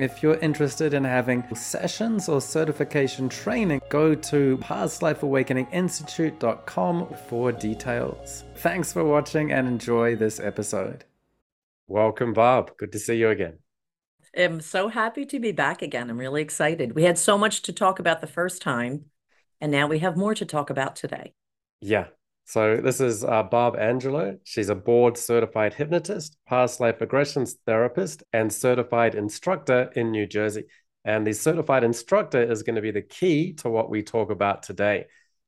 If you're interested in having sessions or certification training, go to pastlifeawakeninginstitute.com for details. Thanks for watching and enjoy this episode. Welcome, Barb. Good to see you again. I'm so happy to be back again. I'm really excited. We had so much to talk about the first time, and now we have more to talk about today. Yeah, so this is uh, Barb Angelo. She's a board certified hypnotist, past life regressions therapist, and certified instructor in New Jersey. And the certified instructor is going to be the key to what we talk about today.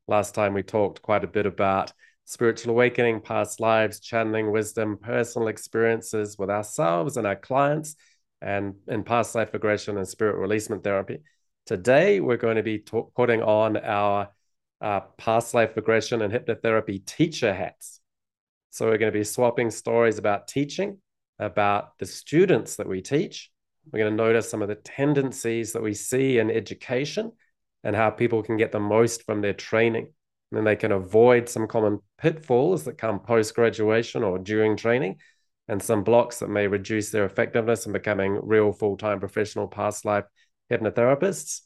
Last time we talked quite a bit about spiritual awakening, past lives, channeling wisdom, personal experiences with ourselves and our clients, and in past life regression and spirit releasement therapy. Today, we're going to be t- putting on our uh, past life regression and hypnotherapy teacher hats. So we're going to be swapping stories about teaching, about the students that we teach. We're going to notice some of the tendencies that we see in education and how people can get the most from their training. And then they can avoid some common pitfalls that come post graduation or during training and some blocks that may reduce their effectiveness in becoming real full time professional past life hypnotherapists.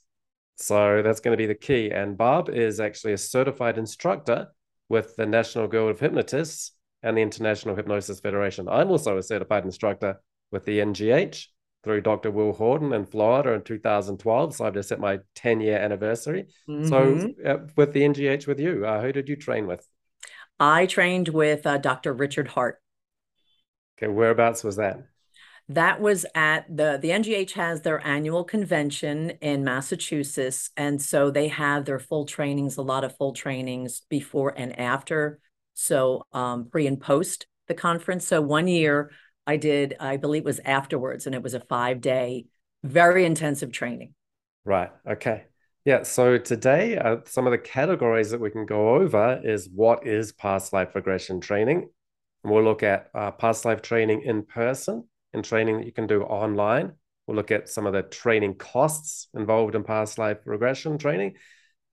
So that's going to be the key. And Barb is actually a certified instructor with the National Guild of Hypnotists and the International Hypnosis Federation. I'm also a certified instructor with the NGH through Dr. Will Horton in Florida in 2012. So I've just hit my 10 year anniversary. Mm-hmm. So uh, with the NGH with you, uh, who did you train with? I trained with uh, Dr. Richard Hart. Okay, whereabouts was that? That was at the the NGH has their annual convention in Massachusetts, and so they have their full trainings, a lot of full trainings before and after, so um, pre and post the conference. So one year I did, I believe was afterwards, and it was a five day, very intensive training. Right. Okay. Yeah. So today, uh, some of the categories that we can go over is what is past life regression training. And we'll look at uh, past life training in person and training that you can do online. We'll look at some of the training costs involved in past life regression training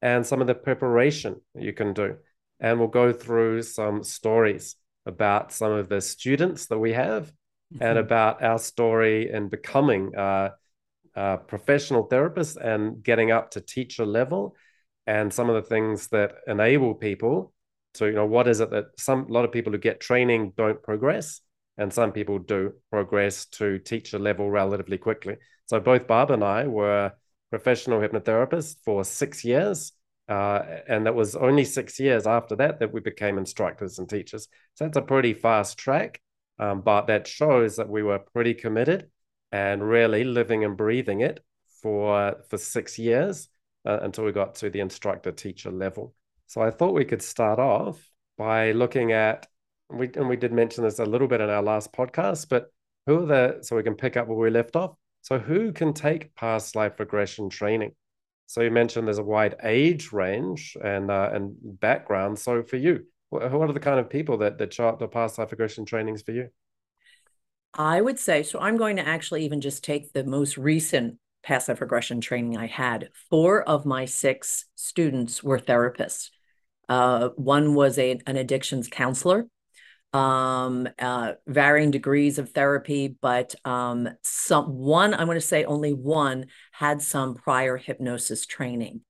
and some of the preparation you can do. And we'll go through some stories about some of the students that we have mm-hmm. and about our story in becoming a, uh, professional therapist and getting up to teacher level and some of the things that enable people to, you know, what is it that some, a lot of people who get training don't progress and some people do progress to teacher level relatively quickly. So both Barb and I were professional hypnotherapists for six years. Uh, and that was only six years after that that we became instructors and teachers. So that's a pretty fast track, um, but that shows that we were pretty committed and really living and breathing it for for six years uh, until we got to the instructor teacher level. So I thought we could start off by looking at we and we did mention this a little bit in our last podcast, but who are the so we can pick up where we left off. So who can take past life regression training? So you mentioned there's a wide age range and uh, and background. So for you, what, are the kind of people that that chart the past life regression trainings for you? I would say so. I'm going to actually even just take the most recent past life regression training I had. Four of my six students were therapists. Uh, one was a, an addictions counselor um, uh, varying degrees of therapy, but um, some one, I'm going to say only one had some prior hypnosis training.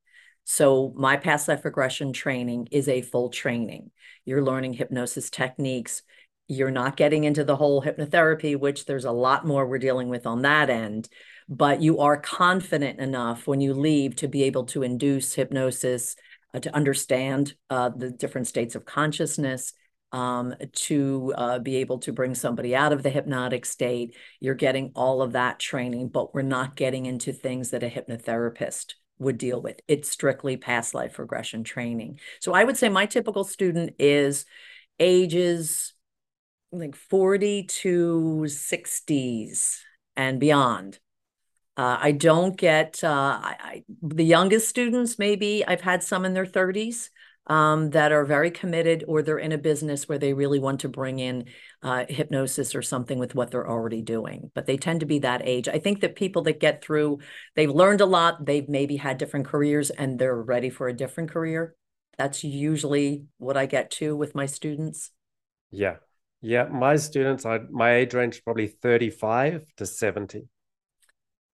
So my past life regression training is a full training. You're learning hypnosis techniques. You're not getting into the whole hypnotherapy, which there's a lot more we're dealing with on that end, but you are confident enough when you leave to be able to induce hypnosis, uh, to understand uh, the different states of consciousness, um, to uh, be able to bring somebody out of the hypnotic state. You're getting all of that training, but we're not getting into things that a hypnotherapist would deal with. It's strictly past life regression training. So I would say my typical student is ages like 40 to 60s and beyond. Uh, I don't get uh, I, the youngest students. Maybe I've had some in their 30s, um, that are very committed or they're in a business where they really want to bring in uh, hypnosis or something with what they're already doing. But they tend to be that age. I think that people that get through, they've learned a lot, they've maybe had different careers and they're ready for a different career. That's usually what I get to with my students. Yeah. Yeah. My students, I, my age range is probably 35 to 70.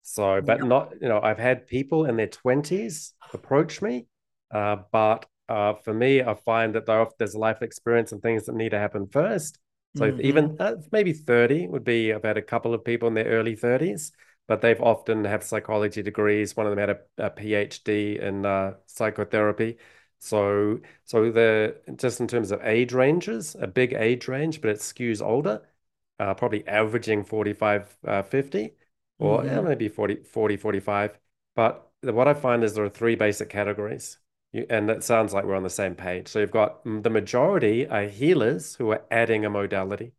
So, but Yep. not, you know, I've had people in their 20s approach me, uh, but uh, for me, I find that there's life experience and things that need to happen first. So Mhm. even uh, maybe 30 would be, had a couple of people in their early 30s, but they've often have psychology degrees. One of them had a, a PhD in uh, psychotherapy. So, so the just in terms of age ranges, a big age range, but it skews older, uh, probably averaging 45, uh, 50, or yeah, Mhm. maybe 40, 40, 45. But what I find is there are three basic categories. And it sounds like we're on the same page. So you've got mm, the majority are healers who are adding a modality.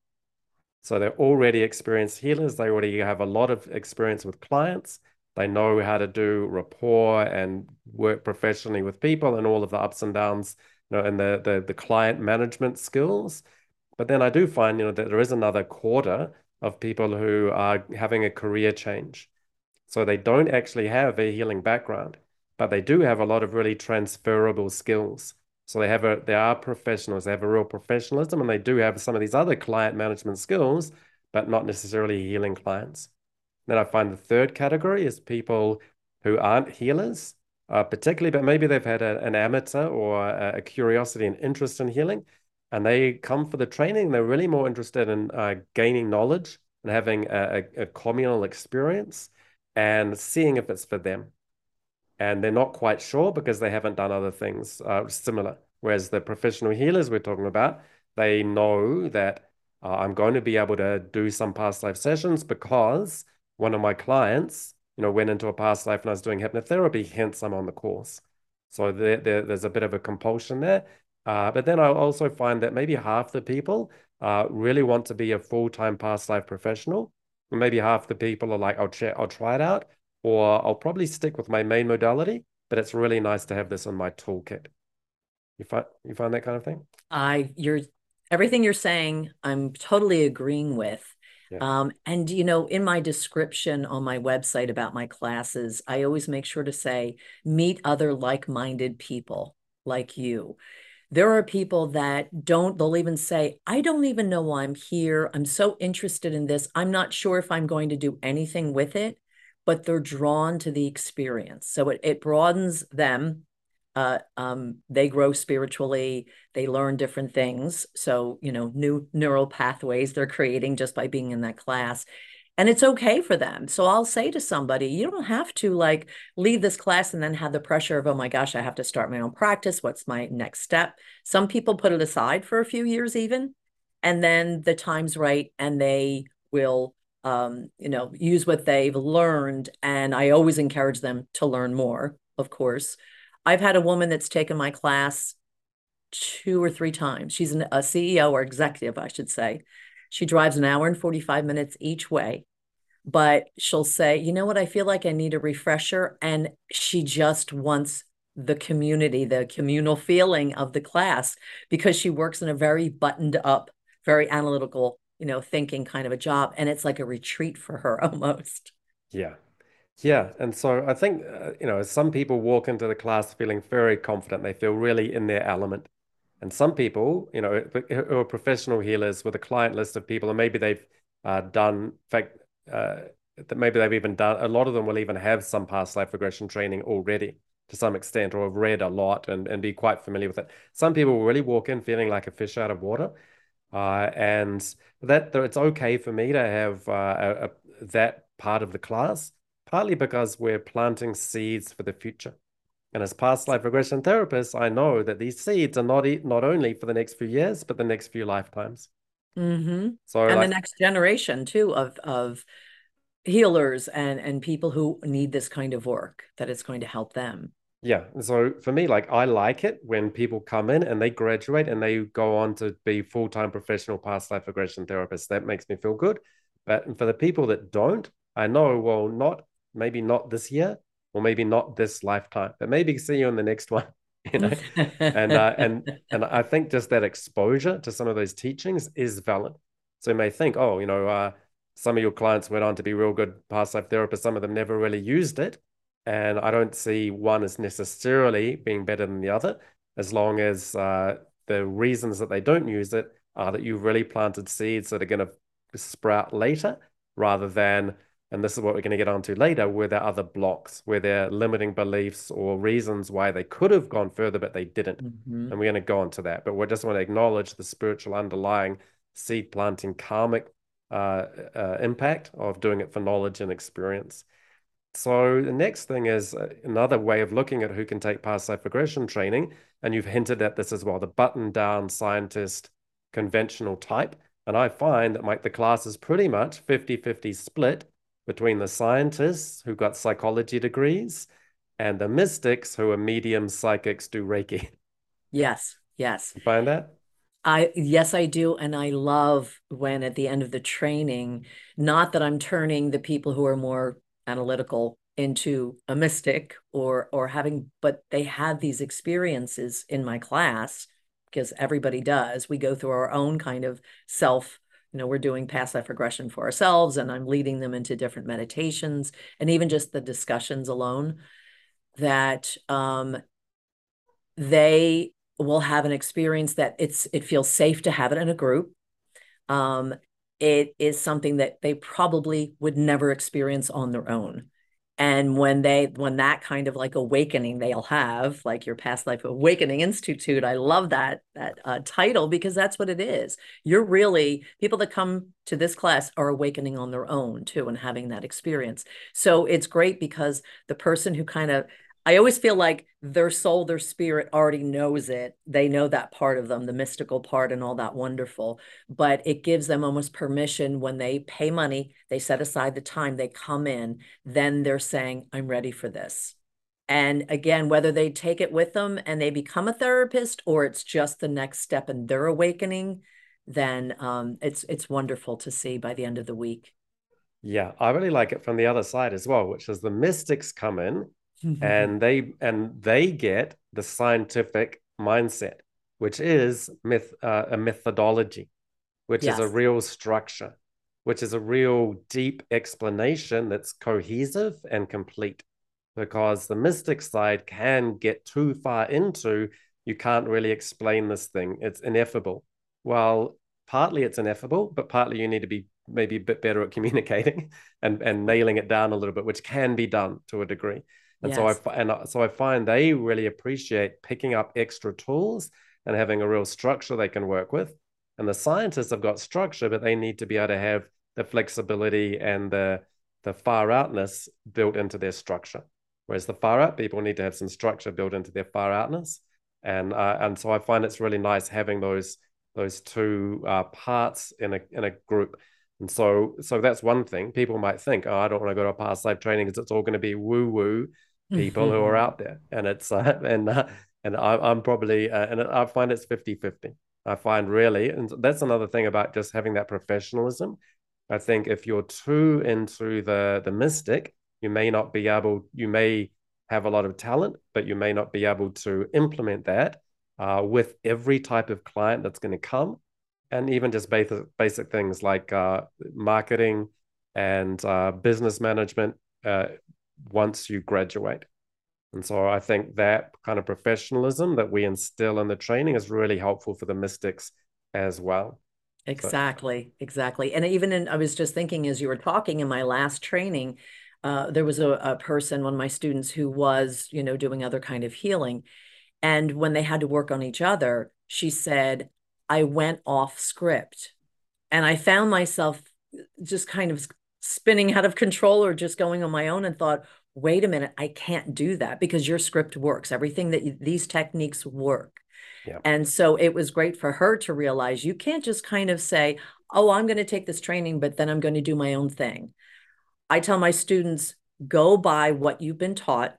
So they're already experienced healers. They already have a lot of experience with clients. They know how to do rapport and work professionally with people and all of the ups and downs, you know, and the the, the client management skills. But then I do find, you know, that there is another quarter of people who are having a career change. So they don't actually have a healing background, but they do have a lot of really transferable skills. So they have a they are professionals, they have a real professionalism, and they do have some of these other client management skills, but not necessarily healing clients. Then I find the third category is people who aren't healers, uh, particularly, but maybe they've had a, an amateur or a, a, curiosity and interest in healing, and they come for the training. They're really more interested in uh, gaining knowledge and having a, a communal experience and seeing if it's for them. And they're not quite sure because they haven't done other things uh, similar. Whereas the professional healers we're talking about, they know that uh, I'm going to be able to do some past life sessions because one of my clients, you know, went into a past life and I was doing hypnotherapy, hence I'm on the course. So there, there there's a bit of a compulsion there. Uh, but then I also find that maybe half the people uh, really want to be a full-time past life professional. Maybe half the people are like, I'll check, I'll try it out, or I'll probably stick with my main modality, but it's really nice to have this in my toolkit. You find you find that kind of thing? I you're everything you're saying, I'm totally agreeing with. Yeah. Um, and you know, in my description on my website about my classes, I always make sure to say, meet other like-minded people like you. There are people that don't, they'll even say, I don't even know why I'm here. I'm so interested in this. I'm not sure if I'm going to do anything with it, but they're drawn to the experience. So it, it broadens them. Uh, um, they grow spiritually, they learn different things. So, you know, new neural pathways they're creating just by being in that class and it's okay for them. So I'll say to somebody, you don't have to like leave this class and then have the pressure of, oh my gosh, I have to start my own practice. What's my next step? Some people put it aside for a few years, even, and then the time's right and they will, um, you know, use what they've learned. And I always encourage them to learn more, of course. I've had a woman that's taken my class two or three times. She's an, a CEO or executive, I should say. She drives an hour and 45 minutes each way, but she'll say, you know what, I feel like I need a refresher. And she just wants the community, the communal feeling of the class because she works in a very buttoned up, very analytical, you know, thinking kind of a job. And it's like a retreat for her almost. Yeah. Yeah. And so I think, uh, you know, some people walk into the class feeling very confident, they feel really in their element. And some people, you know, who are professional healers with a client list of people, and maybe they've uh, done, in fact, uh, that maybe they've even done, a lot of them will even have some past life regression training already to some extent, or have read a lot and, and be quite familiar with it. Some people will really walk in feeling like a fish out of water. Uh, and that it's okay for me to have uh, a, a, that part of the class, partly because we're planting seeds for the future. And as past life regression therapists, I know that these seeds are not not only for the next few years, but the next few lifetimes. Mm-hmm. So, and like, the next generation too of of healers and and people who need this kind of work that it's going to help them. Yeah. So for me, like I like it when people come in and they graduate and they go on to be full time professional past life regression therapists. That makes me feel good. But for the people that don't, I know, well, not maybe not this year, or maybe not this lifetime, but maybe see you in the next one. You know, and uh, and and I think just that exposure to some of those teachings is valid. So you may think, oh, you know, uh, some of your clients went on to be real good past life therapists. Some of them never really used it, and I don't see one as necessarily being better than the other, as long as uh, the reasons that they don't use it are that you've really planted seeds that are going to sprout later, rather than and this is what we're going to get onto later, where there are other blocks, where there are limiting beliefs or reasons why they could have gone further, but they didn't. Mm-hmm. And we're going to go into that. But we just want to acknowledge the spiritual underlying seed planting karmic uh, uh, impact of doing it for knowledge and experience. So the next thing is uh, another way of looking at who can take past life regression training. And you've hinted at this as well, the button down scientist conventional type. And I find that my, the class is pretty much 50 50 split between the scientists who got psychology degrees and the mystics who are medium psychics do Reiki. Yes, yes. You find that? I yes, I do. And I love when at the end of the training, not that I'm turning the people who are more analytical into a mystic or or having, but they had these experiences in my class because everybody does. We go through our own kind of self you know we're doing past life regression for ourselves and i'm leading them into different meditations and even just the discussions alone that um, they will have an experience that it's it feels safe to have it in a group um, it is something that they probably would never experience on their own. And when they when that kind of like awakening they'll have like your past life awakening institute i love that that uh, title because that's what it is. You're really people that come to this class are awakening on their own too and having that experience. So it's great because the person who kind of I always feel like their soul, their spirit already knows it. They know that part of them, the mystical part and all that wonderful. But it gives them almost permission when they pay money, they set aside the time, they come in, then they're saying, I'm ready for this. And again, whether they take it with them and they become a therapist or it's just the next step in their awakening, then um, it's it's wonderful to see by the end of the week. Yeah, I really like it from the other side as well, which is the mystics come in and they and they get the scientific mindset, which is myth uh, a methodology, which yes. is a real structure, which is a real deep explanation that's cohesive and complete. Because the mystic side can get too far into you can't really explain this thing; it's ineffable. Well, partly it's ineffable, but partly you need to be maybe a bit better at communicating and and nailing it down a little bit, which can be done to a degree. And yes. so I and so I find they really appreciate picking up extra tools and having a real structure they can work with. And the scientists have got structure, but they need to be able to have the flexibility and the the far outness built into their structure. Whereas the far out people need to have some structure built into their far outness. And uh, and so I find it's really nice having those those two uh, parts in a in a group. And so so that's one thing. People might think, oh, I don't want to go to a past life training because it's all going to be woo woo people who are out there. And it's uh, and uh, and I, am probably uh, and i find it's 50 50 i find really and that's another thing about just having that professionalism. I think if you're too into the the mystic you may not be able you may have a lot of talent but you may not be able to implement that uh, with every type of client that's going to come. And even just basic basic things like uh, marketing and uh, business management once you graduate. And so I think that kind of professionalism that we instill in the training is really helpful for the mystics as well. Exactly, exactly. And even in, I was just thinking as you were talking in my last training, uh, there was a, a person, one of my students who was, you know, doing other kind of healing. And when they had to work on each other, she said, I went off script. And I found myself just kind of spinning out of control or just going on my own and thought, wait a minute, I can't do that because your script works. Everything that you, these techniques work. Yeah. And so it was great for her to realize you can't just kind of say, oh, I'm going to take this training, but then I'm going to do my own thing. I tell my students, go by what you've been taught,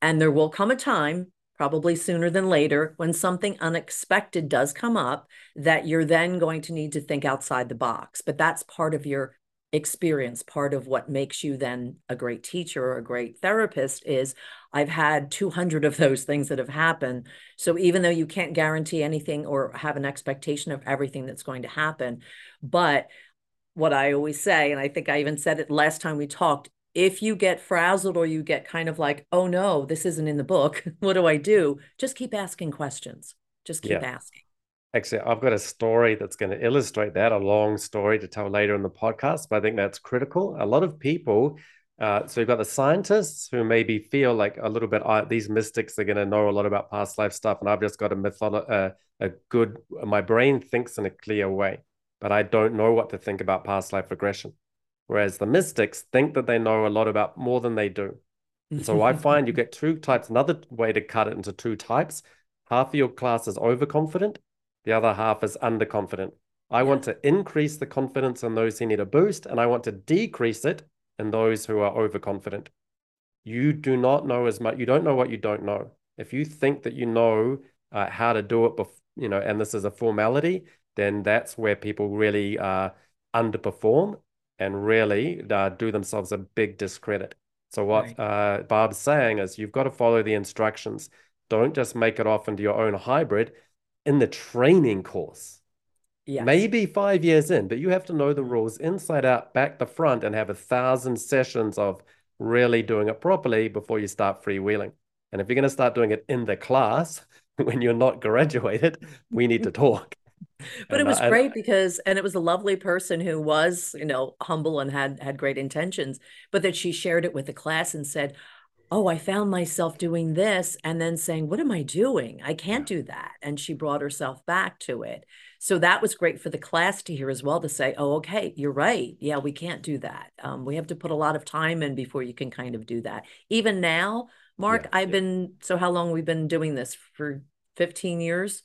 and there will come a time, probably sooner than later, when something unexpected does come up that you're then going to need to think outside the box. But that's part of your experience. Part of what makes you then a great teacher or a great therapist is i've had 200 of those things that have happened. So even though you can't guarantee anything or have an expectation of everything that's going to happen but what i always say and i think i even said it last time we talked if you get frazzled or you get kind of like oh no this isn't in the book. What do i do? Just keep asking questions. Just keep yeah. asking Actually, I've got a story that's going to illustrate that, a long story to tell later in the podcast, but I think that's critical. A lot of people, uh, so you've got the scientists who maybe feel like a little bit, uh, these mystics are going to know a lot about past life stuff, and I've just got a mytholo- uh, a good, my brain thinks in a clear way, but I don't know what to think about past life regression. Whereas the mystics think that they know a lot about more than they do. so I find you get two types. Another way to cut it into two types half of your class is overconfident the other half is underconfident. I want to increase the confidence in those who need a boost, and I want to decrease it in those who are overconfident. You do not know as much. You don't know what you don't know. If you think that you know uh, how to do it, bef- you know, and this is a formality, then that's where people really uh, underperform and really uh, do themselves a big discredit. So what right. uh, Barb's saying is you've got to follow the instructions. Don't just make it off into your own hybrid in the training course. Yes. Maybe five years in, but you have to know the rules inside out, back to front, and have a thousand sessions of really doing it properly before you start freewheeling. And if you're going to start doing it in the class when you're not graduated, we need to talk. but and, it was uh, great because and it was a lovely person who was you know humble and had had great intentions but that she shared it with the class and said oh, I found myself doing this and then saying, what am I doing? I can't do that. And she brought herself back to it. So that was great for the class to hear as well to say, oh, okay, you're right. Yeah, we can't do that. Um, we have to put a lot of time in before you can kind of do that. Even now, Mark, yeah, I've yeah. been, so how long we've been doing this for 15 years?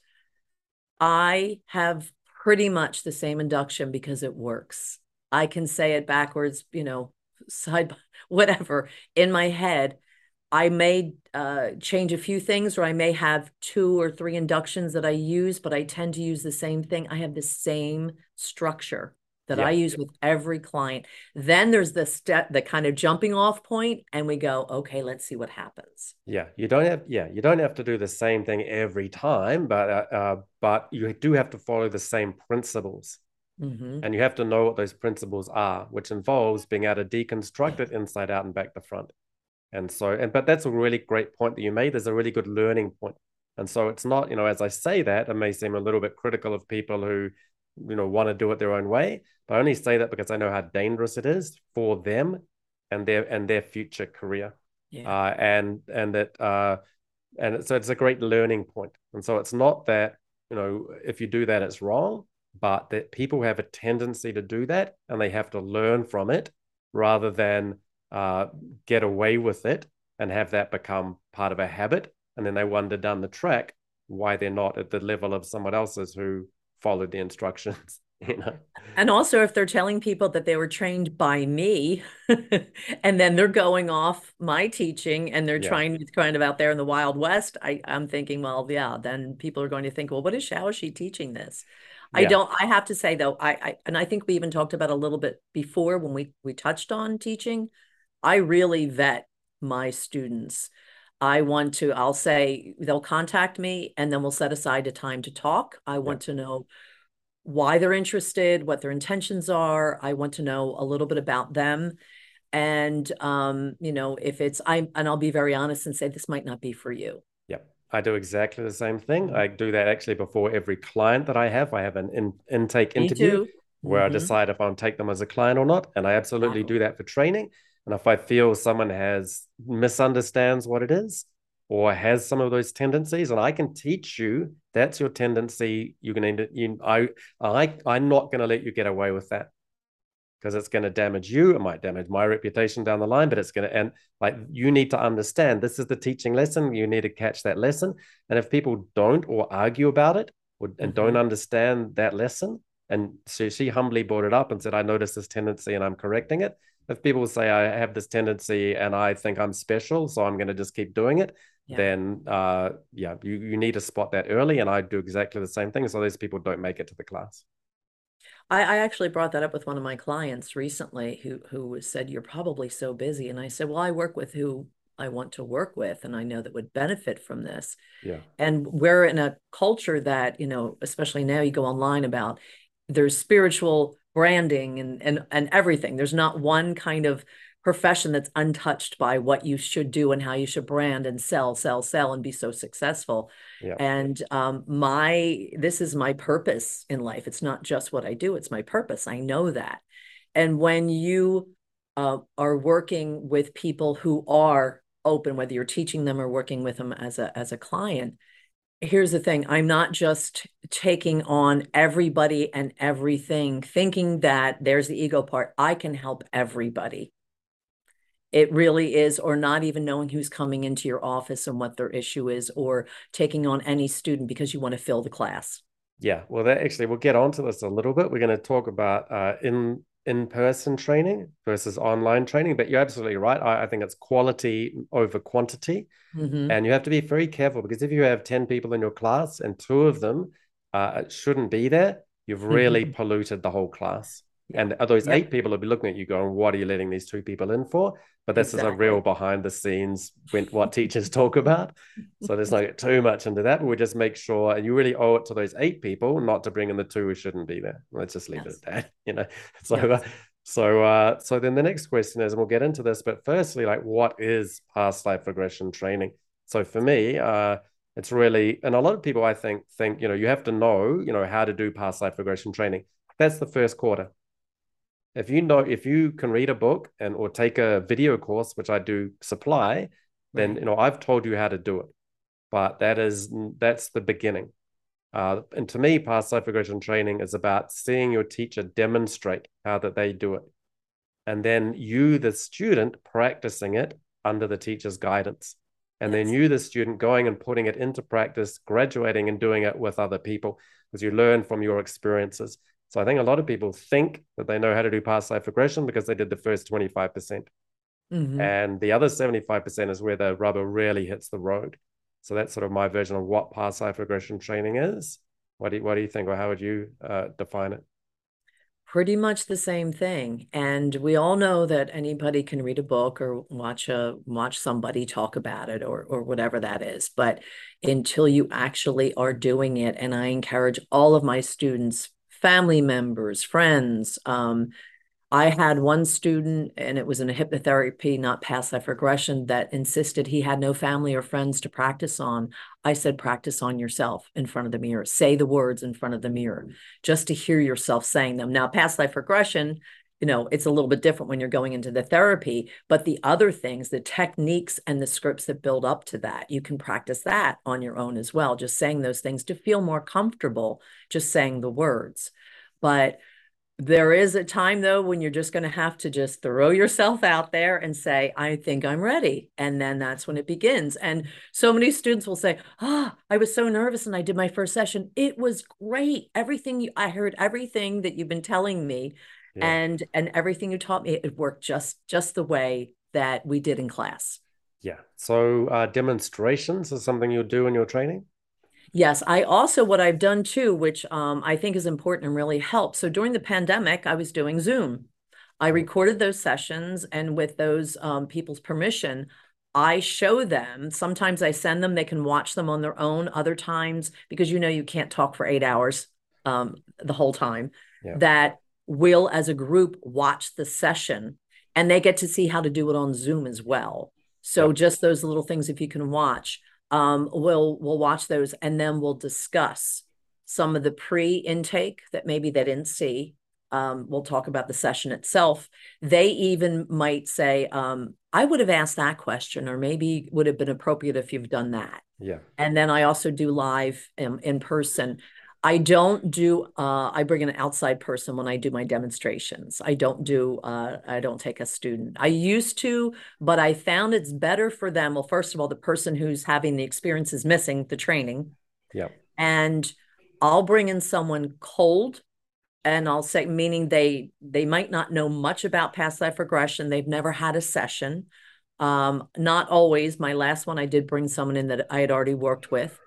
I have pretty much the same induction because it works. I can say it backwards, you know, side, whatever in my head I may uh, change a few things, or I may have two or three inductions that I use, but I tend to use the same thing. I have the same structure that yeah. I use with every client. Then there's the step, the kind of jumping off point, and we go, okay, let's see what happens. Yeah, you don't have, yeah, you don't have to do the same thing every time, but uh, uh, but you do have to follow the same principles. Mm-hmm. And you have to know what those principles are, which involves being able to deconstruct it inside out and back to front. And so, and but that's a really great point that you made. There's a really good learning point. And so it's not, you know, as I say that, it may seem a little bit critical of people who, you know, want to do it their own way. But I only say that because I know how dangerous it is for them and their and their future career. Yeah. Uh, and and that uh, and so it's a great learning point. And so it's not that, you know, if you do that, it's wrong, but that people have a tendency to do that and they have to learn from it rather than uh, get away with it and have that become part of a habit. And then they wonder down the track why they're not at the level of someone else's who followed the instructions. You know? And also, if they're telling people that they were trained by me, and then they're going off my teaching and they're yeah. trying to kind of out there in the Wild West, I, I'm thinking, well, yeah, then people are going to think, well, what is how is she teaching this? Yeah. I don't. I have to say though, I, I and I think we even talked about a little bit before when we we touched on teaching. I really vet my students. I want to, I'll say they'll contact me and then we'll set aside a time to talk. I want yeah. to know why they're interested, what their intentions are. I want to know a little bit about them. And um, you know, if it's I and I'll be very honest and say this might not be for you. Yep. I do exactly the same thing. I do that actually before every client that I have. I have an in, intake Me interview too. where mm-hmm. I decide if I'll take them as a client or not. And I absolutely wow. do that for training. And if I feel someone has misunderstands what it is or has some of those tendencies, and I can teach you that's your tendency, you're going to you I I I'm not going to let you get away with that because it's going to damage you. It might damage my reputation down the line, but it's going to, and like you need to understand this is the teaching lesson. You need to catch that lesson. And if people don't or argue about it or, and mm-hmm. don't understand that lesson, and so she humbly brought it up and said, I noticed this tendency and I'm correcting it if people say I have this tendency and I think I'm special, so I'm going to just keep doing it, yeah. then uh, yeah, you, you need to spot that early. And I do exactly the same thing. So those people don't make it to the class. I, I actually brought that up with one of my clients recently who who said, You're probably so busy. And I said, Well, I work with who I want to work with and I know that would benefit from this. Yeah. And we're in a culture that, you know, especially now you go online about there's spiritual branding and and and everything. There's not one kind of profession that's untouched by what you should do and how you should brand and sell, sell, sell, and be so successful. Yeah. And um, my this is my purpose in life. It's not just what I do; it's my purpose. I know that. And when you uh, are working with people who are open, whether you're teaching them or working with them as a as a client, here's the thing i'm not just taking on everybody and everything thinking that there's the ego part i can help everybody. It really is or not even knowing who's coming into your office and what their issue is or taking on any student because you want to fill the class. Yeah well that actually we'll get onto this a little bit. We're going to talk about uh, in in-person training versus online training but you're absolutely right I, I think it's quality over quantity mm-hmm. and you have to be very careful because if you have 10 people in your class and two of them uh, shouldn't be there you've really mm-hmm. polluted the whole class yeah. and those yeah. eight people will be looking at you going what are you letting these two people in for but this exactly. is a real behind the scenes when, what teachers talk about. So there's not too much into that, but we just make sure, and you really owe it to those eight people not to bring in the two who shouldn't be there. Let's just leave yes. it at that, you know. So, yes. uh, so, uh, so then the next question is, and we'll get into this, but firstly, like, what is past life regression training? So for me, uh, it's really, and a lot of people I think think, you know, you have to know, you know, how to do past life regression training. That's the first quarter if you know if you can read a book and or take a video course which i do supply then you know i've told you how to do it. But that is that's the beginning. Uh, and to me past life regression training is about seeing your teacher demonstrate how that they do it. And then you the student practicing it under the teacher's guidance. And yes. then you the student going and putting it into practice graduating and doing it with other people because you learn from your experiences so I think a lot of people think that they know how to do past life regression because they did the first 25%. percent mm hmm And the other 75% is where the rubber really hits the road. So that's sort of my version of what past life regression training is. What do you, what do you think, or how would you uh, define it? Pretty much the same thing. And we all know that anybody can read a book or watch a watch somebody talk about it or or whatever that is. But until you actually are doing it, and I encourage all of my students family members, friends. Um, I had one student, and it was in a hypnotherapy, not past life regression, that insisted he had no family or friends to practice on. I said, practice on yourself in front of the mirror. Say the words in front of the mirror just to hear yourself saying them. Now, past life regression, you know, it's a little bit different when you're going into the therapy, but the other things, the techniques and the scripts that build up to that, you can practice that on your own as well, just saying those things to feel more comfortable, just saying the words. But there is a time though when you're just going to have to just throw yourself out there and say i think i'm ready and then that's when it begins. And so many students will say ah oh, i was so nervous and i did my first session. It was great. Everything you, i heard everything that you've been telling me yeah. and and everything you taught me it worked just just the way that we did in class yeah so uh, demonstrations is something you do in your training Yes, I also what I've done too, which um, I think is important and really helps. So during the pandemic, I was doing Zoom. I mm-hmm. recorded those sessions, and with those um, people's permission, I show them. Sometimes I send them; they can watch them on their own. Other times, because you know you can't talk for eight hours um, the whole time, yeah. that will, as a group, watch the session, and they get to see how to do it on Zoom as well. So yeah. just those little things, if you can watch um, we'll we'll watch those and then we'll discuss some of the pre-intake that maybe they didn't see. Um, we'll talk about the session itself. They even might say, um, I would have asked that question, or maybe would have been appropriate if you've done that. Yeah. And then I also do live in, in person. I don't do, uh, I bring an outside person when I do my demonstrations. I don't do, uh, I don't take a student. I used to, but I found it's better for them. Well, first of all, the person who's having the experience is missing the training. Yeah. And I'll bring in someone cold and I'll say, meaning they, they might not know much about past life regression. They've never had a session. Um, not always. My last one, I did bring someone in that I had already worked with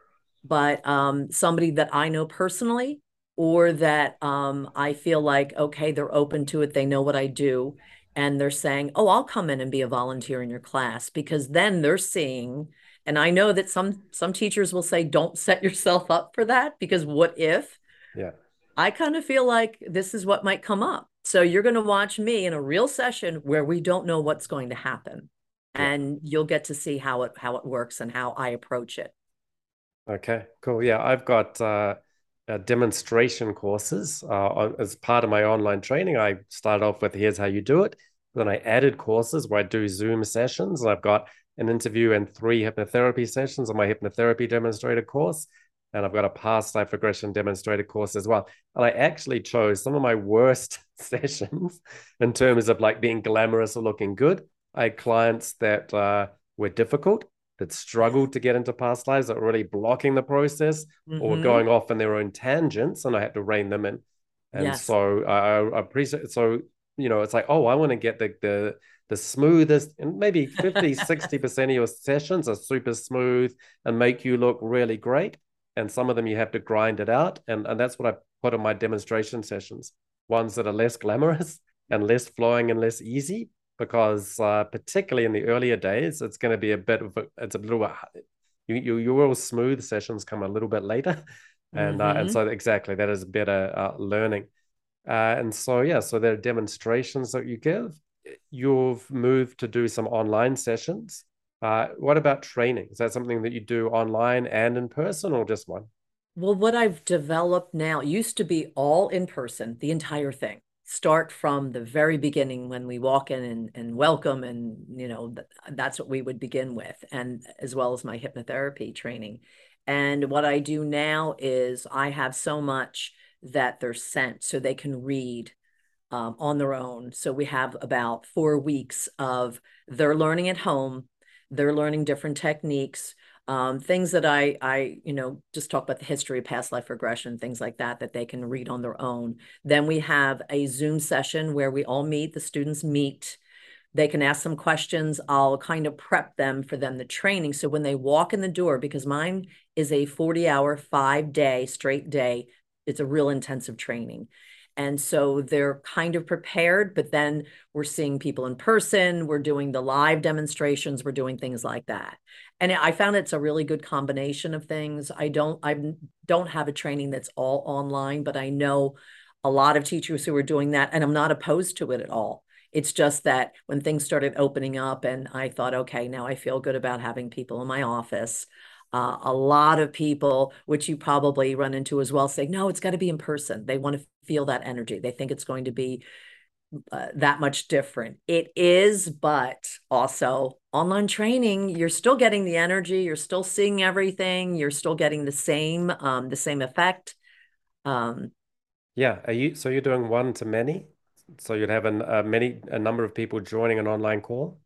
but um, somebody that I know personally or that um, I feel like, okay, they're open to it, they know what I do. And they're saying, oh, I'll come in and be a volunteer in your class because then they're seeing, and I know that some some teachers will say, don't set yourself up for that because what if? Yeah. I kind of feel like this is what might come up. So you're going to watch me in a real session where we don't know what's going to happen. Yeah. And you'll get to see how it how it works and how I approach it. Okay, cool. Yeah, I've got uh, uh, demonstration courses uh, as part of my online training. I started off with here's how you do it. Then I added courses where I do Zoom sessions, and I've got an interview and three hypnotherapy sessions on my hypnotherapy demonstrator course. And I've got a past life regression demonstrator course as well. And I actually chose some of my worst sessions in terms of like being glamorous or looking good. I had clients that uh, were difficult, that struggled to get into past lives, that were really blocking the process mm-hmm. or going off in their own tangents, and I had to rein them in. And yes. so I, I appreciate. So you know, it's like, oh, I want to get the the the smoothest, and maybe 50, 60% of your sessions are super smooth and make you look really great. And some of them you have to grind it out. And, and that's what I put in my demonstration sessions ones that are less glamorous and less flowing and less easy. Because uh, particularly in the earlier days, it's going to be a bit of a, it's a little bit, you, you, your smooth sessions come a little bit later. And, mm-hmm. uh, and so exactly that is better uh, learning. Uh, and so, yeah, so there are demonstrations that you give you've moved to do some online sessions. Uh, what about training? Is that something that you do online and in person or just one? Well, what I've developed now used to be all in person, the entire thing. Start from the very beginning when we walk in and, and welcome, and you know that's what we would begin with, and as well as my hypnotherapy training. And what I do now is I have so much that they're sent so they can read um, on their own. So we have about four weeks of their learning at home, they're learning different techniques, um, things that I, I, you know, just talk about the history of past life regression, things like that, that they can read on their own. Then we have a Zoom session where we all meet, the students meet. They can ask some questions. I'll kind of prep them for them the training. So when they walk in the door, because mine is a 40 hour, five day straight day, it's a real intensive training. And so they're kind of prepared, but then we're seeing people in person, we're doing the live demonstrations, we're doing things like that. And I found it's a really good combination of things. I don't I don't have a training that's all online, but I know a lot of teachers who are doing that and I'm not opposed to it at all. It's just that when things started opening up and I thought, okay, now I feel good about having people in my office. Uh, a lot of people, which you probably run into as well, say, no, it's got to be in person. They want to feel that energy. They think it's going to be uh, that much different. It is, but also online training, you're still getting the energy, you're still seeing everything, you're still getting the same um, the same effect. Um, yeah, are you so you're doing one to many? So you'd have an, a many a number of people joining an online call?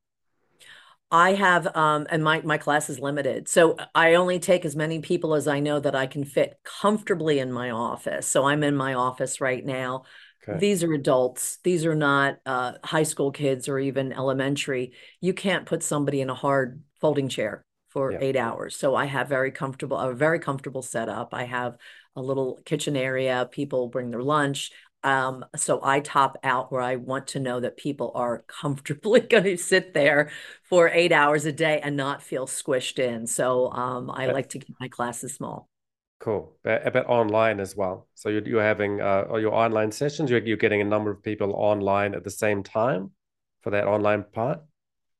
I have, um, and my my class is limited, so I only take as many people as I know that I can fit comfortably in my office. So I'm in my office right now. Okay. These are adults. These are not uh, high school kids or even elementary. You can't put somebody in a hard folding chair for yeah. eight hours. So I have very comfortable, a very comfortable setup. I have a little kitchen area. People bring their lunch. Um, so I top out where I want to know that people are comfortably going to sit there for eight hours a day and not feel squished in. So um, I like to keep my classes small. Cool. But, but online as well. So you're, you're having uh, your online sessions, you're, you're getting a number of people online at the same time for that online part?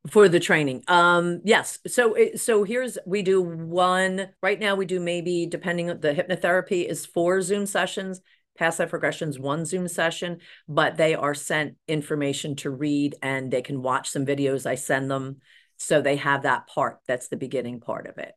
for the training um yes so so here's we do one right now we do maybe depending the hypnotherapy is four zoom sessions past life regressions one Zoom session, but they are sent information to read and they can watch some videos I send them. So they have that part. That's the beginning part of it.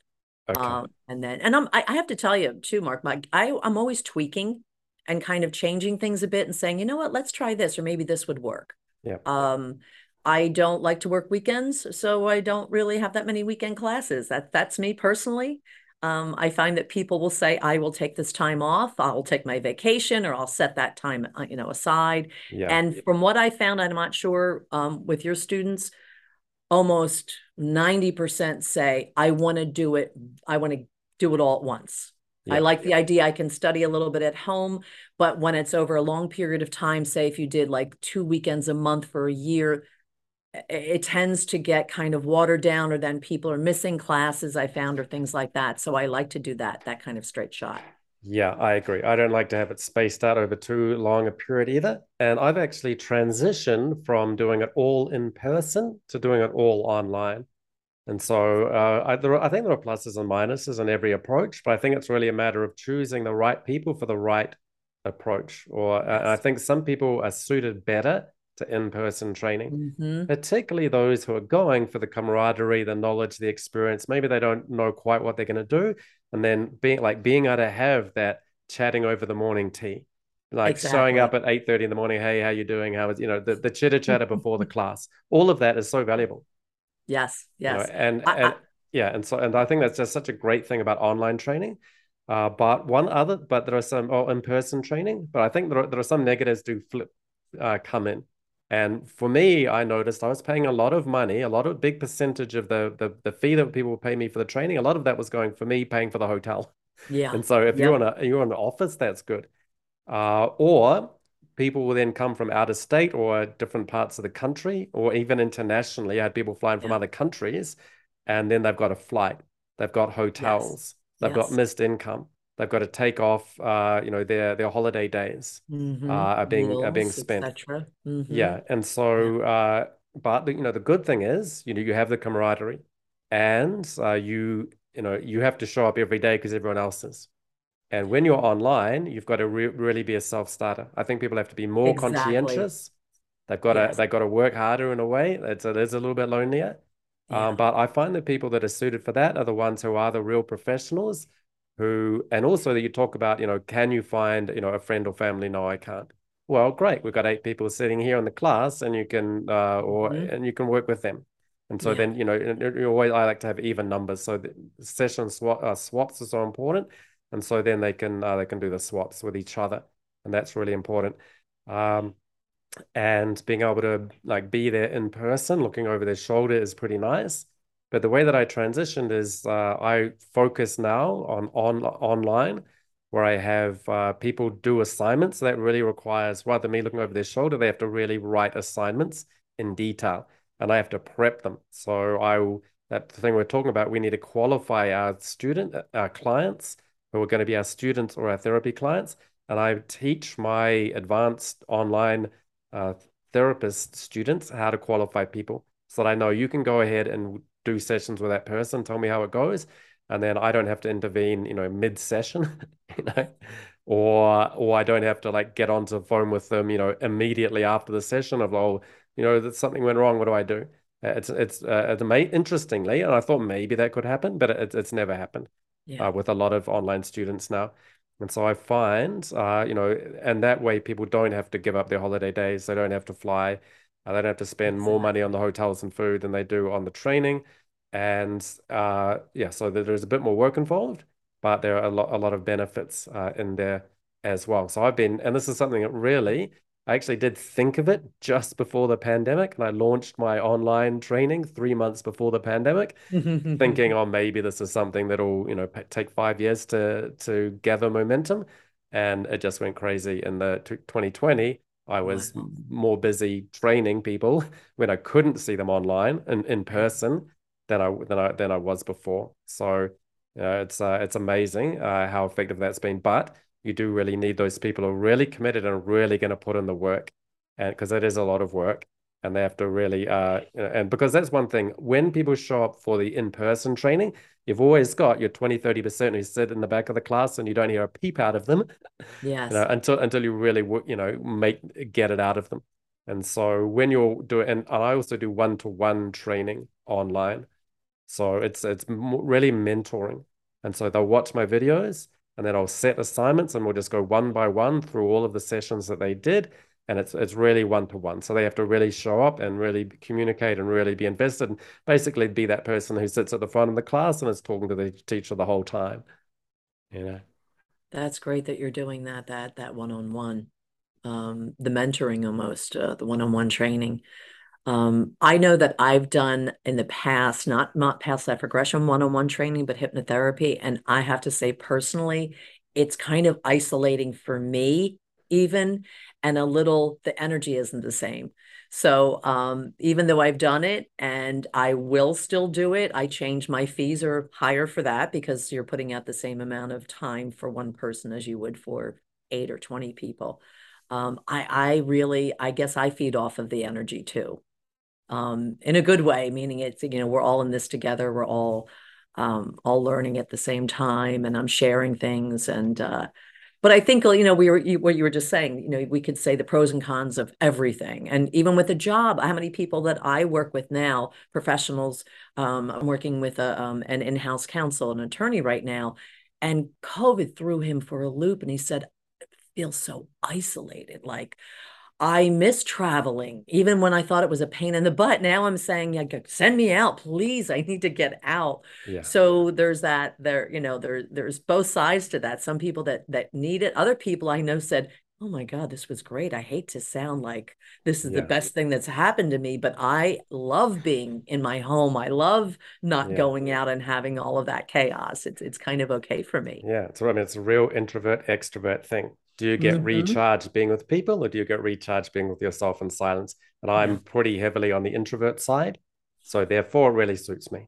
Okay. Um, and then, and I'm, I, I have to tell you too, Mark, my, I, I'm always tweaking and kind of changing things a bit and saying, you know what, let's try this, or maybe this would work. Yeah. Um, I don't like to work weekends, so I don't really have that many weekend classes. That that's me personally. Um, I find that people will say, I will take this time off, I'll take my vacation, or I'll set that time, uh, you know, aside. Yeah. And from what I found, I'm not sure um, with your students, almost 90% say, I want to do it, I want to do it all at once. Yeah. I like the idea I can study a little bit at home, but when it's over a long period of time, say if you did like two weekends a month for a year, it tends to get kind of watered down or then people are missing classes i found or things like that so i like to do that that kind of straight shot Yeah, I agree. I don't like to have it spaced out over too long a period either. And I've actually transitioned from doing it all in person to doing it all online. And so uh, I, there are, I think there are pluses and minuses in every approach, but I think it's really a matter of choosing the right people for the right approach. Or uh. I think some people are suited better to in-person training, mm-hmm. particularly those who are going for the camaraderie, the knowledge, the experience. Maybe they don't know quite what they're going to do, and then being like being able to have that chatting over the morning tea, like exactly. showing up at eight thirty in the morning. Hey, how you doing? How is you know the the chitter chatter before the class? All of that is so valuable. Yes, yes, you know, and I, and I, yeah, and so and I think that's just such a great thing about online training. Uh, but one other, but there are some oh, in-person training, but I think there are, there are some negatives do flip uh, come in. And for me, I noticed I was paying a lot of money, a lot of big percentage of the the, the fee that people would pay me for the training. A lot of that was going for me paying for the hotel. Yeah. And so if yep. you're on a you're on an office, that's good. Uh, or people will then come from out of state or different parts of the country, or even internationally. I had people flying from yeah. other countries, and then they've got a flight, they've got hotels, yes. they've yes. got missed income they've got to take off uh, you know their their holiday days mm-hmm. uh, are being are being spent mm-hmm. yeah and so uh, but you know the good thing is you know you have the camaraderie and uh, you you know you have to show up every day because everyone else is and when you're online you've got to re- really be a self-starter i think people have to be more exactly. conscientious they've got yes. to they've got to work harder in a way it's a, it's a little bit lonelier yeah. um, but i find the people that are suited for that are the ones who are the real professionals who and also that you talk about you know can you find you know a friend or family? No i can't. Well great. We've got eight people sitting here in the class and you can uh or mm-hmm. and you can work with them. And so yeah. then you know you always i like to have even numbers. So the session swap, uh, swaps are so important. And so then they can uh, they can do the swaps with each other. And that's really important. Um and being able to like be there in person looking over their shoulder is pretty nice but the way that I transitioned is uh, I focus now on, on online, where I have uh, people do assignments. That really requires, rather than me looking over their shoulder, they have to really write assignments in detail, and I have to prep them. So I that thing we're talking about, we need to qualify our student, uh, our clients who are going to be our students or our therapy clients, and I teach my advanced online uh, therapist students how to qualify people so that I know you can go ahead and do sessions with that person, tell me how it goes, and then I don't have to intervene, you know, mid session, you know, or or I don't have to like get onto the phone with them, you know, immediately after the session of oh, you know, that something went wrong. What do I do? Uh, it's it's uh, it's amazing, interestingly, and I thought maybe that could happen, but it, it's never happened yeah. uh, with a lot of online students now. And so I find, uh, you know, and that way people don't have to give up their holiday days. They don't have to fly. Uh, they don't have to spend more money on the hotels and food than they do on the training. And uh, yeah, so there's a bit more work involved, but there are a lot, a lot of benefits uh, in there as well. So I've been, and this is something that really, I actually did think of it just before the pandemic, and I launched my online training three months before the pandemic, thinking, oh, maybe this is something that'll, you know, take five years to to gather momentum, and it just went crazy in the 2020 I was wow. more busy training people when I couldn't see them online and in person than I than I than I was before. So you know, it's uh, it's amazing uh, how effective that's been. But you do really need those people who are really committed and really going to put in the work, and because it is a lot of work, and they have to really uh, and because that's one thing when people show up for the in person training, you've always got your 20 30% who sit in the back of the class and you don't hear a peep out of them yes you know, until until you really you know make get it out of them. And so when you're doing and i also do one-to-one training online. So it's it's really mentoring. And so they'll watch my videos and then i'll set assignments and we'll just go one by one through all of the sessions that they did and it's it's really one to one. So they have to really show up and really communicate and really be invested and basically be that person who sits at the front of the class and is talking to the teacher the whole time. You know. That's great that you're doing that that that one on one, um, the mentoring almost, uh, the one on one training. Um, I know that I've done in the past, not not past life regression one on one training, but hypnotherapy, and I have to say personally, it's kind of isolating for me even and a little the energy isn't the same So um, even though I've done it and I will still do it, I change my fees are higher for that because you're putting out the same amount of time for one person as you would for eight or 20 people. Um, I, I really, I guess I feed off of the energy too, um, in a good way, meaning it's, you know, we're all in this together. We're all, um, all learning at the same time and I'm sharing things and, uh, but I think you know we were you, what you were just saying. You know, we could say the pros and cons of everything, and even with a job, how many people that I work with now, professionals. Um, I'm working with a um, an in-house counsel, an attorney right now, and COVID threw him for a loop, and he said, "I feel so isolated. Like I miss traveling, even when I thought it was a pain in the butt. Now I'm saying, like, send me out, please. I need to get out. Yeah. So there's that. There, you know, there there's both sides to that. Some people that that need it. Other people I know said, "Oh my God, this was great. I hate to sound like this is Yeah. the best thing that's happened to me, but I love being in my home. I love not Yeah. going out and having all of that chaos. It's it's kind of okay for me. Yeah. So I mean, it's a real introvert extrovert thing. Do you get Mhm. recharged being with people or do you get recharged being with yourself in silence? And I'm pretty heavily on the introvert side. So therefore, it really suits me.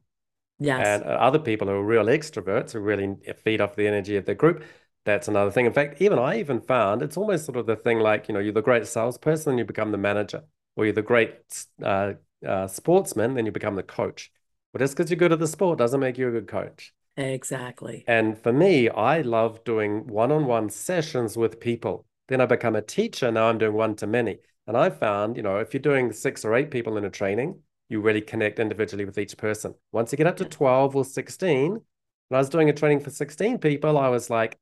Yes. And uh, other people who are real extroverts who really feed off the energy of the group, that's another thing. In fact, even I even found it's almost sort of the thing like, you know, you're the great salesperson, then you become the manager, or you're the great uh, uh, sportsman, then you become the coach. But just because you're good at the sport doesn't make you a good coach. Exactly. And for me, I love doing one-on-one sessions with people. Then I become a teacher. Now I'm doing one-to-many. And I found, you know, if you're doing six or eight people in a training, you really connect individually with each person. Once you get up to 12 or 16, when I was doing a training for 16 people, I was like,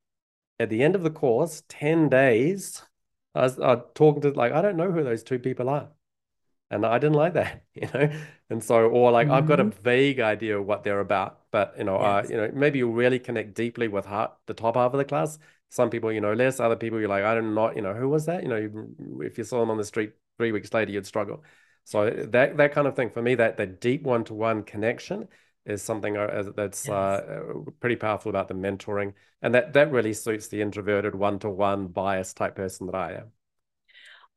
at the end of the course, 10 days, I was uh, talking to like, I don't know who those two people are. And I didn't like that, you know? And so, or like, I've got a Mhm. vague idea of what they're about, but you know, uh, you know, maybe you really connect deeply with heart, the top half of the class. Some people, you know, less. Other people, you're like, I don't know, you know, who was that? You know, you- if you saw them on the street three weeks later, you'd struggle. So that that kind of thing for me, that that deep one-to-one connection is something uh, that's Yes. uh, pretty powerful about the mentoring, and that that really suits the introverted one-to-one bias type person that I am.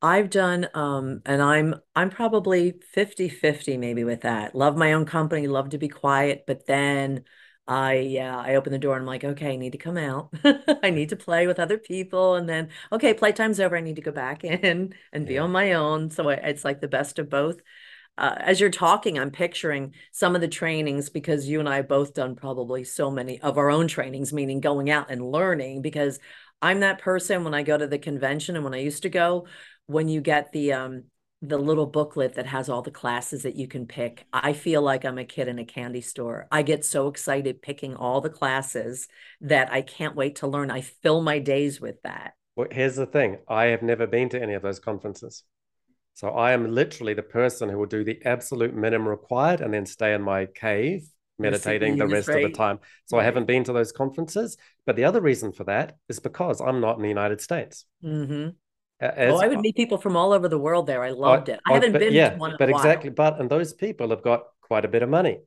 I've done um and I'm I'm probably 50-50 maybe with that. Love my own company, love to be quiet, but then I yeah, I open the door and I'm like, okay, I need to come out. I need to play with other people and then okay, playtime's over. I need to go back in and be Yeah. on my own. So I, it's like the best of both. Uh, as you're talking, I'm picturing some of the trainings because you and I have both done probably so many of our own trainings, meaning going out and learning. Because I'm that person when I go to the convention and when I used to go, when you get the um the little booklet that has all the classes that you can pick, I feel like I'm a kid in a candy store. I get so excited picking all the classes that I can't wait to learn. I fill my days with that. Well, here's the thing. I have never been to any of those conferences. So I am literally the person who will do the absolute minimum required and then stay in my cave meditating the rest of the time. So I haven't been to those conferences. But the other reason for that is because I'm not in the United States. hmm A- Oh, I would meet people from all over the world there. I I, loved it. I I, haven't but been yeah, to one but a while. exactly. But and those people have got quite a bit of money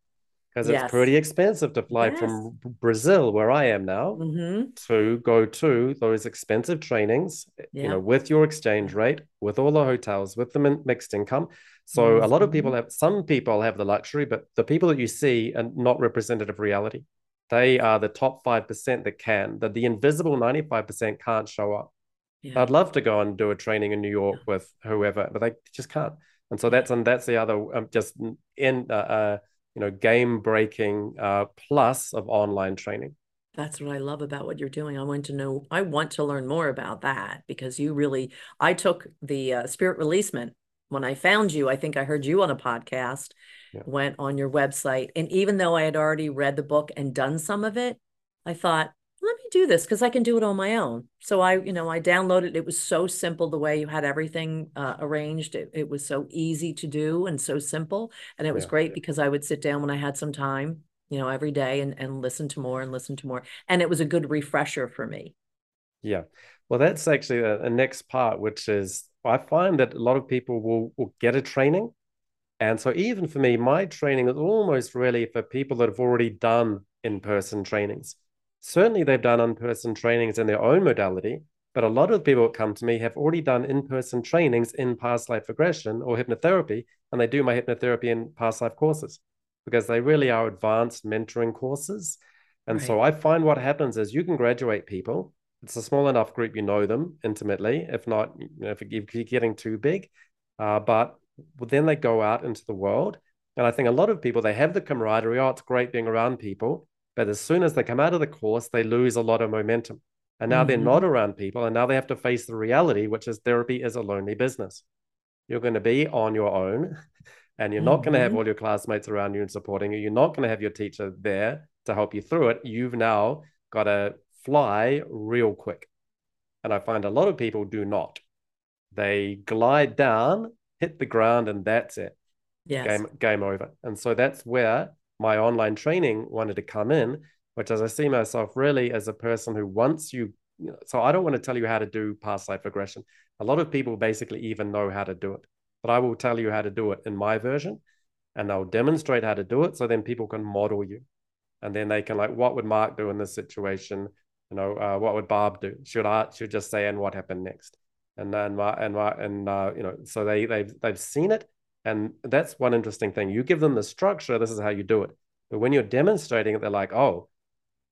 because it's Yes. pretty expensive to fly Yes. from Brazil, where I am now, hmm to go to those expensive trainings, you know, with your exchange rate, with all the hotels, with the mixed income. So a lot of people Mhm. have, some people have the luxury, but the people that you see are not representative of reality. They are the top 5% that can, that the invisible 95% can't show up. Yeah. I'd love to go and do a training in New York with whoever, but they just can't. And so that's and that's the other um, just in uh, uh, you know game breaking uh, plus of online training. That's what I love about what you're doing. I want to know, I want to learn more about that because you really, I took the uh, spirit releasement when I found you. I think I heard you on a podcast, Yeah. went on your website. And even though I had already read the book and done some of it, I thought, let me do this because I can do it on my own. So I, you know, I downloaded. It was so simple the way you had everything uh, arranged. It, it was so easy to do and so simple. And it was Yeah. great because I would sit down when I had some time you know, every day and, and listen to more and listen to more. And it was a good refresher for me. Yeah. Well, that's actually a, a next part, which is I find that a lot of people will will get a training. And so even for me, my training is almost really for people that have already done in-person trainings. Certainly they've done in-person trainings in their own modality, But a lot of people that come to me have already done in-person trainings in past life regression or hypnotherapy, and they do my hypnotherapy and past life courses because they really are advanced mentoring courses. And right. so I find what happens is you can graduate people. It's a small enough group you know them intimately. If not, you know, if you're getting too big, uh, but then they go out into the world. And I think a lot of people they have the camaraderie. Oh, it's great being around people, but as soon as they come out of the course, they lose a lot of momentum. And now mm-hmm. they're not around people, and now they have to face the reality, which is therapy is a lonely business. You're going to be on your own, and you're mm-hmm. not going to have all your classmates around you and supporting you. You're not going to have your teacher there to help you through it. You've now got to fly real quick. And I find a lot of people do not. They glide down, hit the ground, and that's it. Yes. Game, game over. And so that's where my online training wanted to come in, which as I see myself really as a person who once you, you know, so I don't want to tell you how to do past life regression. A lot of people basically even know how to do it, but I will tell you how to do it in my version and I'll demonstrate how to do it so then people can model you and then they can like, what would Mark do in this situation? You know, uh, what would Barb do? Should I should just say, and what happened next? And then and and uh, you know, so they they've they've seen it, and that's one interesting thing. You give them the structure. This is how you do it. But when you're demonstrating it, they're like, oh,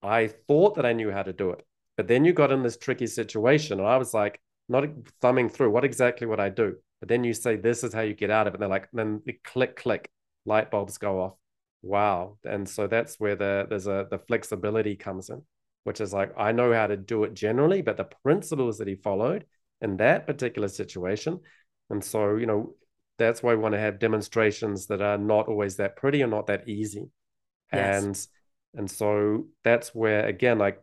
I thought that I knew how to do it, but then you got in this tricky situation, and I was like, not thumbing through what exactly would I do. But then you say, this is how you get out of it. And they're like, then click, click, light bulbs go off wow and so that's where the there's a the flexibility comes in which is like i know how to do it generally but the principles that he followed in that particular situation and so you know that's why we want to have demonstrations that are not always that pretty or not that easy yes. and and so that's where again like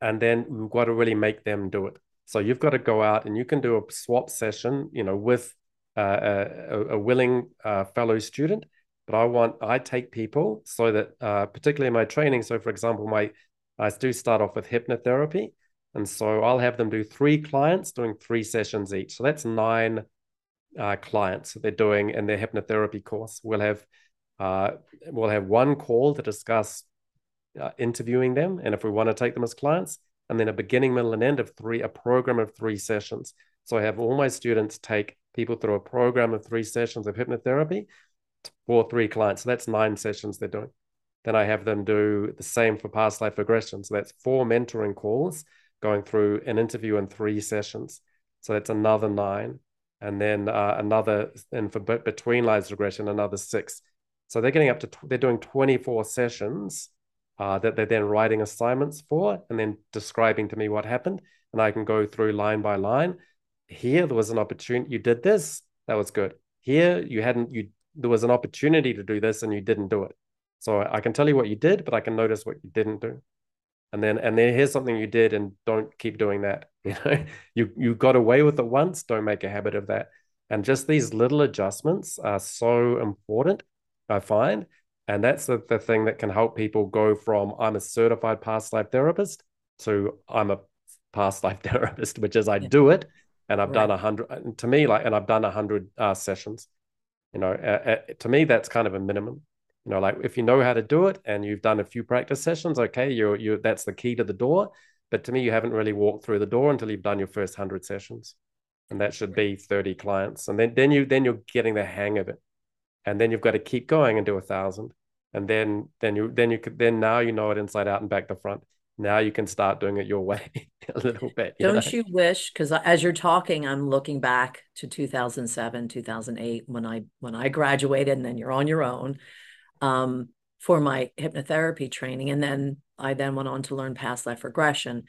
and then we've got to really make them do it so you've got to go out and you can do a swap session you know with uh, a, a, willing uh, fellow student but I want I take people so that uh, particularly in my training. So for example, my I do start off with hypnotherapy, and so I'll have them do three clients doing three sessions each. So that's nine uh, clients that they're doing in their hypnotherapy course. We'll have uh, we'll have one call to discuss uh, interviewing them, and if we want to take them as clients, and then a beginning, middle, and end of three a program of three sessions. So I have all my students take people through a program of three sessions of hypnotherapy for three clients. So that's nine sessions they're doing. Then I have them do the same for past life regression. So that's four mentoring calls going through an interview in three sessions. So that's another nine. And then uh, another, and for between lives regression, another six. So they're getting up to, they're doing 24 sessions uh, that they're then writing assignments for and then describing to me what happened. And I can go through line by line. Here, there was an opportunity. You did this. That was good. Here, you hadn't, you there was an opportunity to do this and you didn't do it. So I can tell you what you did, but I can notice what you didn't do. And then and then here's something you did and don't keep doing that. You know, you you got away with it once, don't make a habit of that. And just these little adjustments are so important, I find. And that's the, the thing that can help people go from I'm a certified past life therapist to I'm a past life therapist, which is I yeah. do it and I've right. done a hundred to me like and I've done a hundred uh, sessions you know, uh, uh, to me, that's kind of a minimum. You know, like if you know how to do it and you've done a few practice sessions, okay, you're you that's the key to the door. But to me, you haven't really walked through the door until you've done your first hundred sessions, and that should be thirty clients. And then then you then you're getting the hang of it, and then you've got to keep going and do a thousand, and then then you then you could then now you know it inside out and back to front now you can start doing it your way a little bit. You Don't know? you wish? Because as you're talking, I'm looking back to 2007, 2008 when I when I graduated, and then you're on your own um, for my hypnotherapy training, and then I then went on to learn past life regression.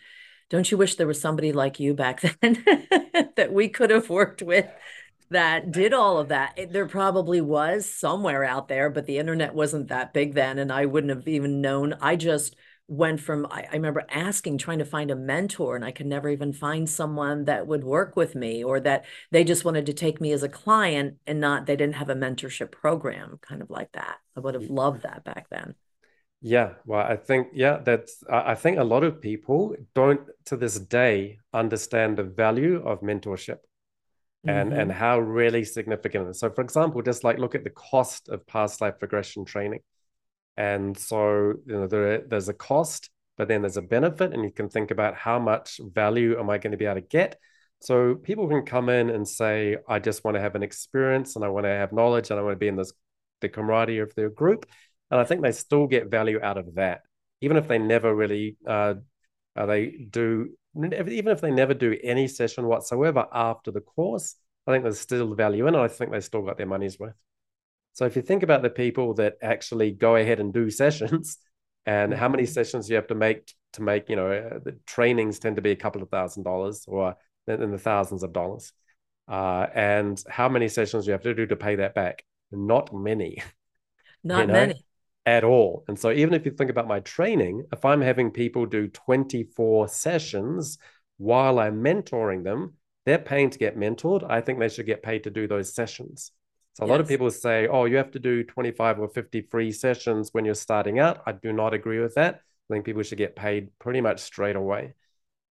Don't you wish there was somebody like you back then that we could have worked with that did all of that. It, there probably was somewhere out there, but the internet wasn't that big then, and I wouldn't have even known. I just went from I, I, remember asking trying to find a mentor and i could never even find someone that would work with me or that they just wanted to take me as a client and not they didn't have a mentorship program kind of like that. I would have loved that back then. Yeah. Well i think yeah that's i think a lot of people don't to this day understand the value of mentorship and mm-hmm. and how really significant it is. So for example just like look at the cost of past life regression training and so, you know, there, there's a cost but then there's a benefit, and you can think about how much value am I going to be able to get. So people can come in and say, I just want to have an experience and I want to have knowledge and I want to be in this the camaraderie of their group. And I think they still get value out of that, even if they never really uh, uh, they do even if they never do any session whatsoever after the course. I think there's still value in it. I think they still got their money's worth. So if you think about the people that actually go ahead and do sessions, and how many mm-hmm. sessions you have to make to make, you know, uh, the trainings tend to be a couple of thousand dollars or in the thousands of dollars, uh, and how many sessions you have to do to pay that back? Not many. Not you know, many at all. And so even if you think about my training, if I'm having people do 24 sessions while I'm mentoring them, they're paying to get mentored. I think they should get paid to do those sessions. So a yes. lot of people say, oh, you have to do 25 or 50 free sessions when you're starting out. I do not agree with that. I think people should get paid pretty much straight away.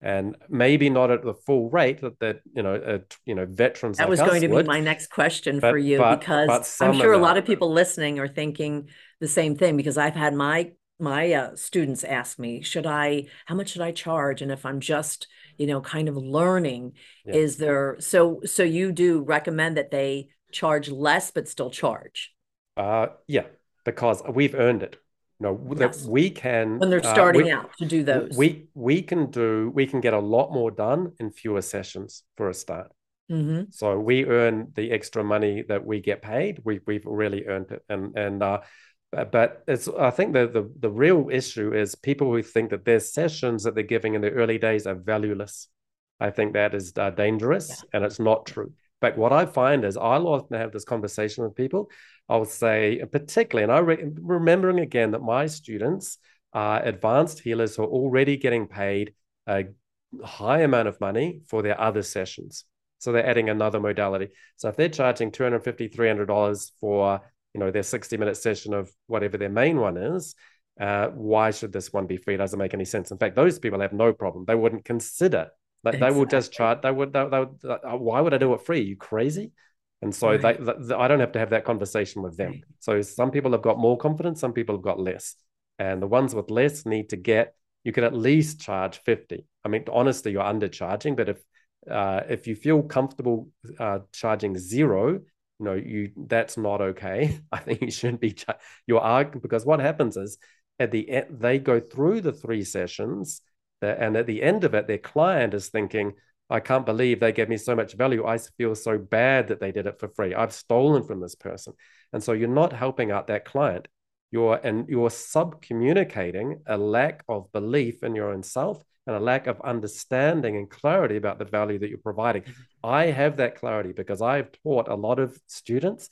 And maybe not at the full rate that, that you know, uh, you know, veterans. That like was going to would. be my next question but, for you but, because but I'm sure a lot of people listening are thinking the same thing because I've had my my uh, students ask me, should I, how much should I charge? And if I'm just, you know, kind of learning, yeah. is there, so, so you do recommend that they charge less, but still charge? Uh, yeah, because we've earned it. No, yes. that we can when they're uh, starting uh, we, out to do those. We we can do we can get a lot more done in fewer sessions for a start. Mm-hmm. So we earn the extra money that we get paid. We we've really earned it, and and uh, but it's I think the, the the real issue is people who think that their sessions that they're giving in the early days are valueless. I think that is uh, dangerous, yeah. and it's not true. But what I find is I'll often have this conversation with people. I'll say, particularly, and I re- remembering again that my students are advanced healers who are already getting paid a high amount of money for their other sessions. So they're adding another modality. So if they're charging $250, $300 for you know their 60 minute session of whatever their main one is, uh, why should this one be free? It doesn't make any sense. In fact, those people have no problem. They wouldn't consider like exactly. they will just charge. They would. They, they would. Uh, why would I do it free? Are you crazy? And so right. they, they, I don't have to have that conversation with them. Right. So some people have got more confidence. Some people have got less. And the ones with less need to get. You could at least charge fifty. I mean, honestly, you're undercharging. But if uh, if you feel comfortable uh, charging zero, you know, you that's not okay. I think you shouldn't be. Char- you are because what happens is at the end they go through the three sessions and at the end of it, their client is thinking, I can't believe they gave me so much value. I feel so bad that they did it for free. I've stolen from this person. And so you're not helping out that client. You're and you're sub-communicating a lack of belief in your own self and a lack of understanding and clarity about the value that you're providing. Mm-hmm. I have that clarity because I've taught a lot of students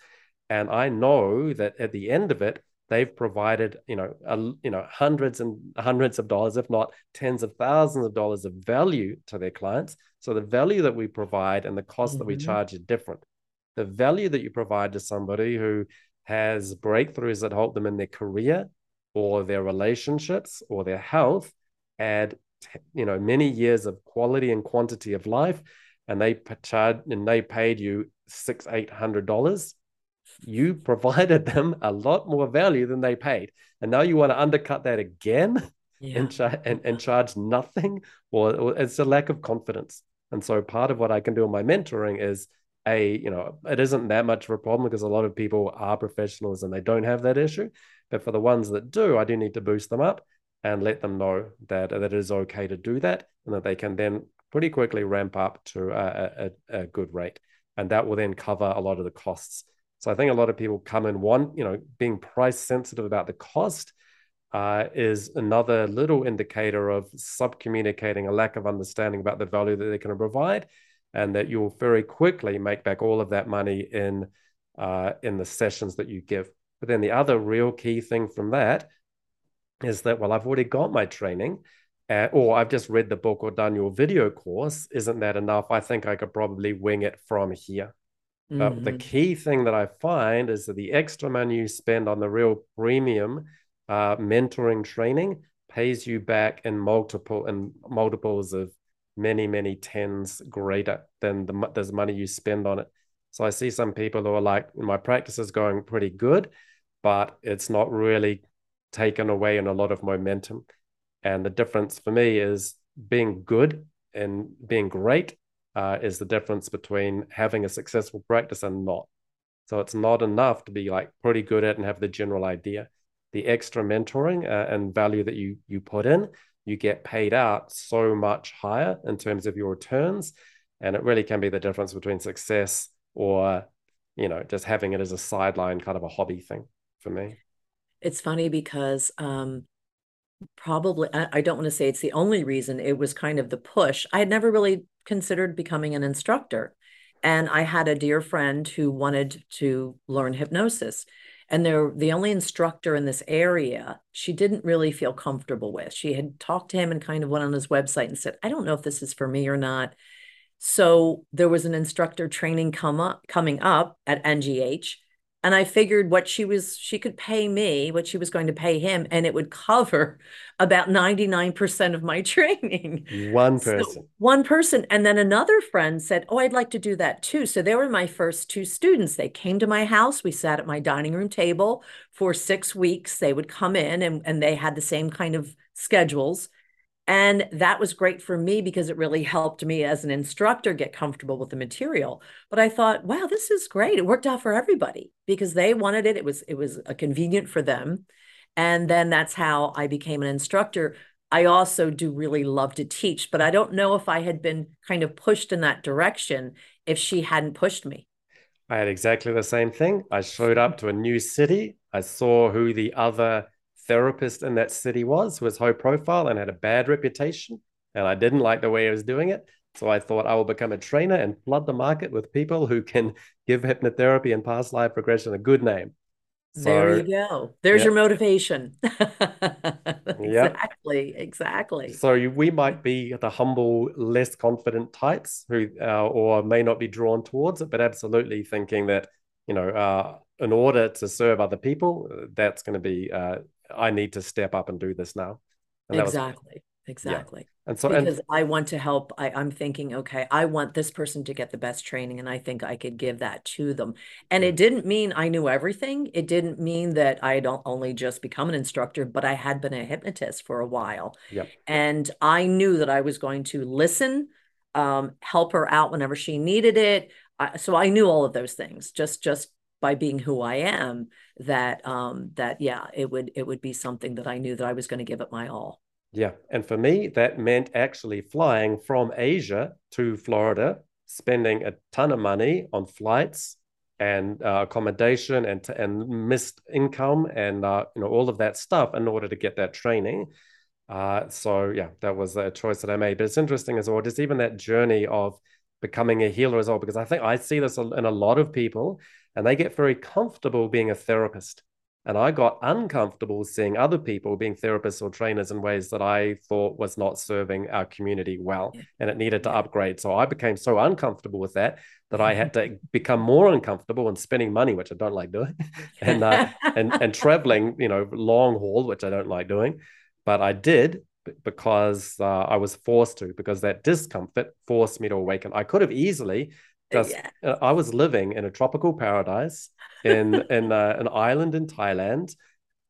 and I know that at the end of it, they've provided you know a, you know hundreds and hundreds of dollars if not tens of thousands of dollars of value to their clients so the value that we provide and the cost mm-hmm. that we mm-hmm. charge are different the value that you provide to somebody who has breakthroughs that help them in their career or their relationships or their health add you know many years of quality and quantity of life and they charge and they paid you six eight hundred dollars you provided them a lot more value than they paid. And now you want to undercut that again yeah. and, char- and, and charge nothing? Or, or it's a lack of confidence. And so part of what I can do in my mentoring is a, you know, it isn't that much of a problem because a lot of people are professionals and they don't have that issue. But for the ones that do, I do need to boost them up and let them know that, that it is okay to do that and that they can then pretty quickly ramp up to a, a, a good rate. And that will then cover a lot of the costs so I think a lot of people come and want, you know, being price sensitive about the cost uh, is another little indicator of sub communicating a lack of understanding about the value that they can provide, and that you'll very quickly make back all of that money in uh, in the sessions that you give. But then the other real key thing from that is that well, I've already got my training. Uh, or I've just read the book or done your video course. Isn't that enough? I think I could probably wing it from here. But mm-hmm. the key thing that I find is that the extra money you spend on the real premium uh, mentoring training pays you back in multiple in multiples of many many tens greater than the there's money you spend on it. So I see some people who are like, my practice is going pretty good, but it's not really taken away in a lot of momentum. And the difference for me is being good and being great uh, is the difference between having a successful practice and not. So it's not enough to be like pretty good at and have the general idea. The extra mentoring uh, and value that you you put in, you get paid out so much higher in terms of your returns, and it really can be the difference between success or you know just having it as a sideline kind of a hobby thing for me. It's funny because um, probably I don't want to say it's the only reason it was kind of the push. I had never really considered becoming an instructor. And I had a dear friend who wanted to learn hypnosis. And they're the only instructor in this area she didn't really feel comfortable with. She had talked to him and kind of went on his website and said, I don't know if this is for me or not. So there was an instructor training come up coming up at NGH and I figured what she was she could pay me what she was going to pay him and it would cover about 99% of my training. One person. So one person and then another friend said, "Oh, I'd like to do that too." So they were my first two students. They came to my house. We sat at my dining room table for 6 weeks. They would come in and and they had the same kind of schedules and that was great for me because it really helped me as an instructor get comfortable with the material. But I thought, wow, this is great. It worked out for everybody because they wanted it. It was it was a convenient for them. And then that's how I became an instructor. I also do really love to teach, but I don't know if I had been kind of pushed in that direction if she hadn't pushed me. I had exactly the same thing. I showed up to a new city. I saw who the other therapist in that city was, was high profile and had a bad reputation. And I didn't like the way he was doing it. So I thought I will become a trainer and flood the market with people who can give hypnotherapy and past life regression a good name. So, there you go. There's yeah. your motivation. exactly. Exactly. So you, we might be the humble, less confident types who, uh, or may not be drawn towards it, but absolutely thinking that, you know, uh, in order to serve other people, that's going to be uh, I need to step up and do this now. exactly. Was, exactly. Yeah. And so because and, I want to help, I, I'm thinking, okay, I want this person to get the best training, and I think I could give that to them. And it didn't mean I knew everything. It didn't mean that I don't only just become an instructor, but I had been a hypnotist for a while. Yep. And I knew that I was going to listen, um, help her out whenever she needed it. I, so I knew all of those things. Just just by being who I am that um that yeah it would it would be something that I knew that I was going to give it my all. Yeah, and for me that meant actually flying from Asia to Florida, spending a ton of money on flights and uh, accommodation and and missed income and uh, you know all of that stuff in order to get that training. Uh, so yeah, that was a choice that I made. But it's interesting as well, just even that journey of becoming a healer as well, because I think I see this in a lot of people and they get very comfortable being a therapist. And I got uncomfortable seeing other people being therapists or trainers in ways that I thought was not serving our community well and it needed to upgrade. So I became so uncomfortable with that that I had to become more uncomfortable in spending money, which I don't like doing, and, uh, and, and traveling, you know, long haul, which I don't like doing. But I did because uh, I was forced to, because that discomfort forced me to awaken. I could have easily just, yeah. Uh, I was living in a tropical paradise in in uh, an island in Thailand,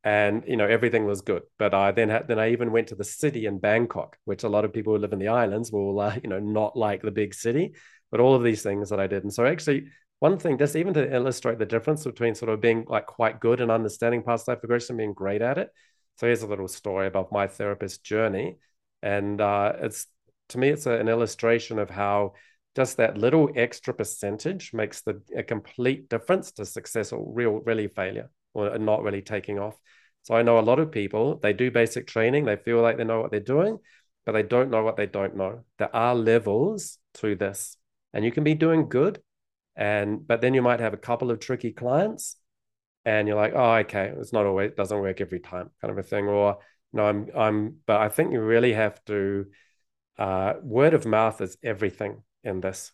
and you know everything was good. But I then had, then I even went to the city in Bangkok, which a lot of people who live in the islands will uh, you know not like the big city. But all of these things that I did, and so actually one thing just even to illustrate the difference between sort of being like quite good and understanding past life regression, being great at it. So here's a little story about my therapist journey, and uh, it's to me it's a, an illustration of how just that little extra percentage makes the a complete difference to success or real really failure or not really taking off? So i know a lot of people they do basic training they feel like they know what they're doing but they don't know what they don't know. There are levels to this and you can be doing good and but then you might have a couple of tricky clients and you're like oh okay it's not always it doesn't work every time kind of a thing or no i'm i'm but i think you really have to uh, word of mouth is everything in this.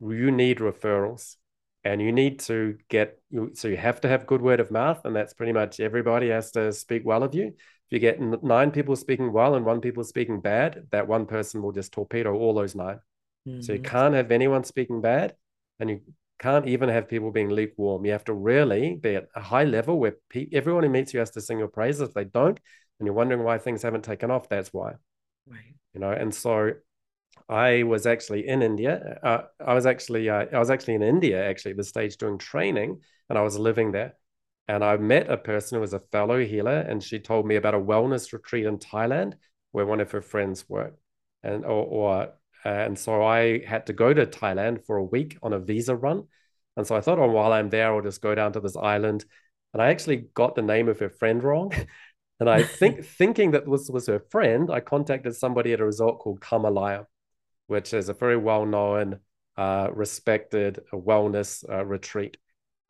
You need referrals and you need to get you so you have to have good word of mouth and that's pretty much everybody has to speak well of you if you get nine people speaking well and one people speaking bad that one person will just torpedo all those 9 mm-hmm. so you mm-hmm. can't have anyone speaking bad and you can't even have people being lukewarm you have to really be at a high level where pe- everyone who meets you has to sing your praises if they don't and you're wondering why things haven't taken off, that's why. Right. You know, and so I was actually in India. Uh, I was actually uh, I was actually in India actually at the stage doing training, and I was living there. And I met a person who was a fellow healer, and she told me about a wellness retreat in Thailand where one of her friends worked, and or, or and so I had to go to Thailand for a week on a visa run. And so I thought, oh, while I'm there, I'll just go down to this island. And I actually got the name of her friend wrong. and I think thinking that this was her friend, I contacted somebody at a resort called Kamalaya which is a very well known, uh, respected wellness uh, retreat.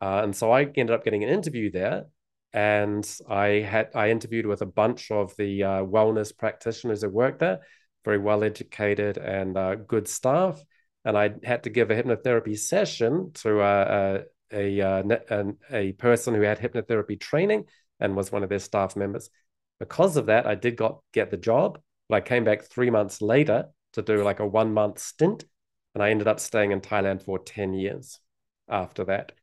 Uh, and so I ended up getting an interview there. And I had I interviewed with a bunch of the uh, wellness practitioners that work there, very well educated and uh, good staff. And I had to give a hypnotherapy session to uh, a, a, a person who had hypnotherapy training and was one of their staff members. Because of that, I did got get the job, but I came back three months later to do like a one month stint. And I ended up staying in Thailand for 10 years after that.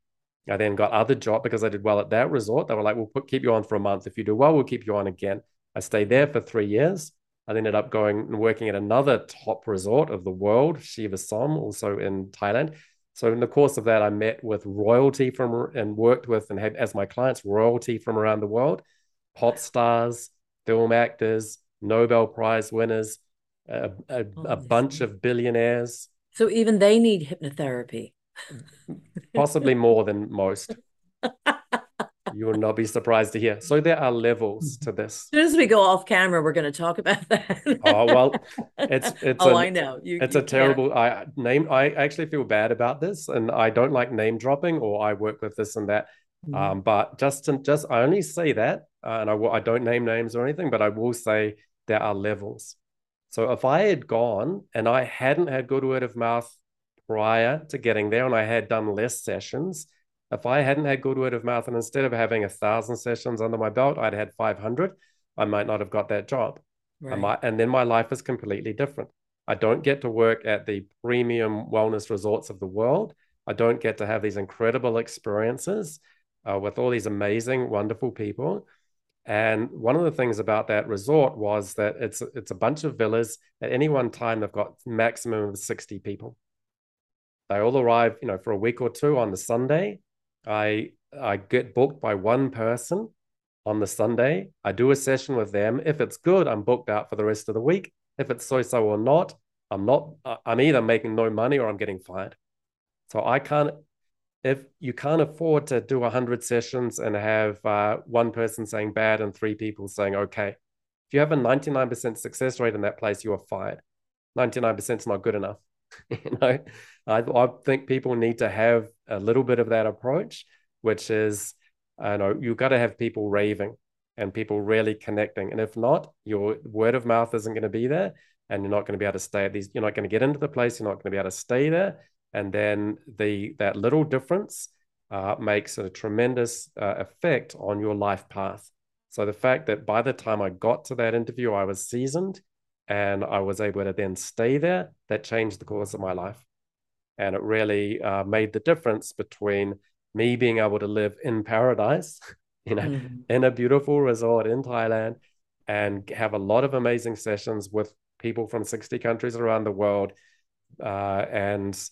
I then got other job because I did well at that resort. They were like, we'll put, keep you on for a month. If you do well, we'll keep you on again. I stayed there for three years. I ended up going and working at another top resort of the world, Chiva-Som, also in Thailand. So in the course of that, I met with royalty from and worked with and had as my clients royalty from around the world, pop stars, film actors, Nobel Prize winners, a, a, oh, a bunch of billionaires. So even they need hypnotherapy. Possibly more than most. you will not be surprised to hear. So there are levels to this. As soon as we go off camera, we're going to talk about that. oh well, it's it's. oh, a, I know. You, it's you a terrible. I name. I actually feel bad about this, and I don't like name dropping, or I work with this and that. Mm. Um, but just to, just I only say that, uh, and I I don't name names or anything, but I will say there are levels. So if I had gone and I hadn't had good word of mouth prior to getting there and I had done less sessions, if I hadn't had good word of mouth and instead of having a thousand sessions under my belt, I'd had 500, I might not have got that job. Right. Might, and then my life is completely different. I don't get to work at the premium wellness resorts of the world. I don't get to have these incredible experiences uh, with all these amazing, wonderful people. And one of the things about that resort was that it's it's a bunch of villas. At any one time, they've got maximum of 60 people. They all arrive, you know, for a week or two on the Sunday. I I get booked by one person on the Sunday. I do a session with them. If it's good, I'm booked out for the rest of the week. If it's so-so or not, I'm not. I'm either making no money or I'm getting fired. So I can't if you can't afford to do 100 sessions and have uh, one person saying bad and three people saying okay if you have a 99% success rate in that place you are fired. 99% is not good enough you know? I, I think people need to have a little bit of that approach which is i know you've got to have people raving and people really connecting. And if not your word of mouth isn't going to be there and you're not going to be able to stay at these you're not going to get into the place you're not going to be able to stay there and then the that little difference uh, makes a tremendous uh, effect on your life path. So the fact that by the time I got to that interview, I was seasoned and I was able to then stay there, that changed the course of my life. And it really uh, made the difference between me being able to live in paradise, you know, mm-hmm. in a beautiful resort in Thailand and have a lot of amazing sessions with people from 60 countries around the world. Uh, and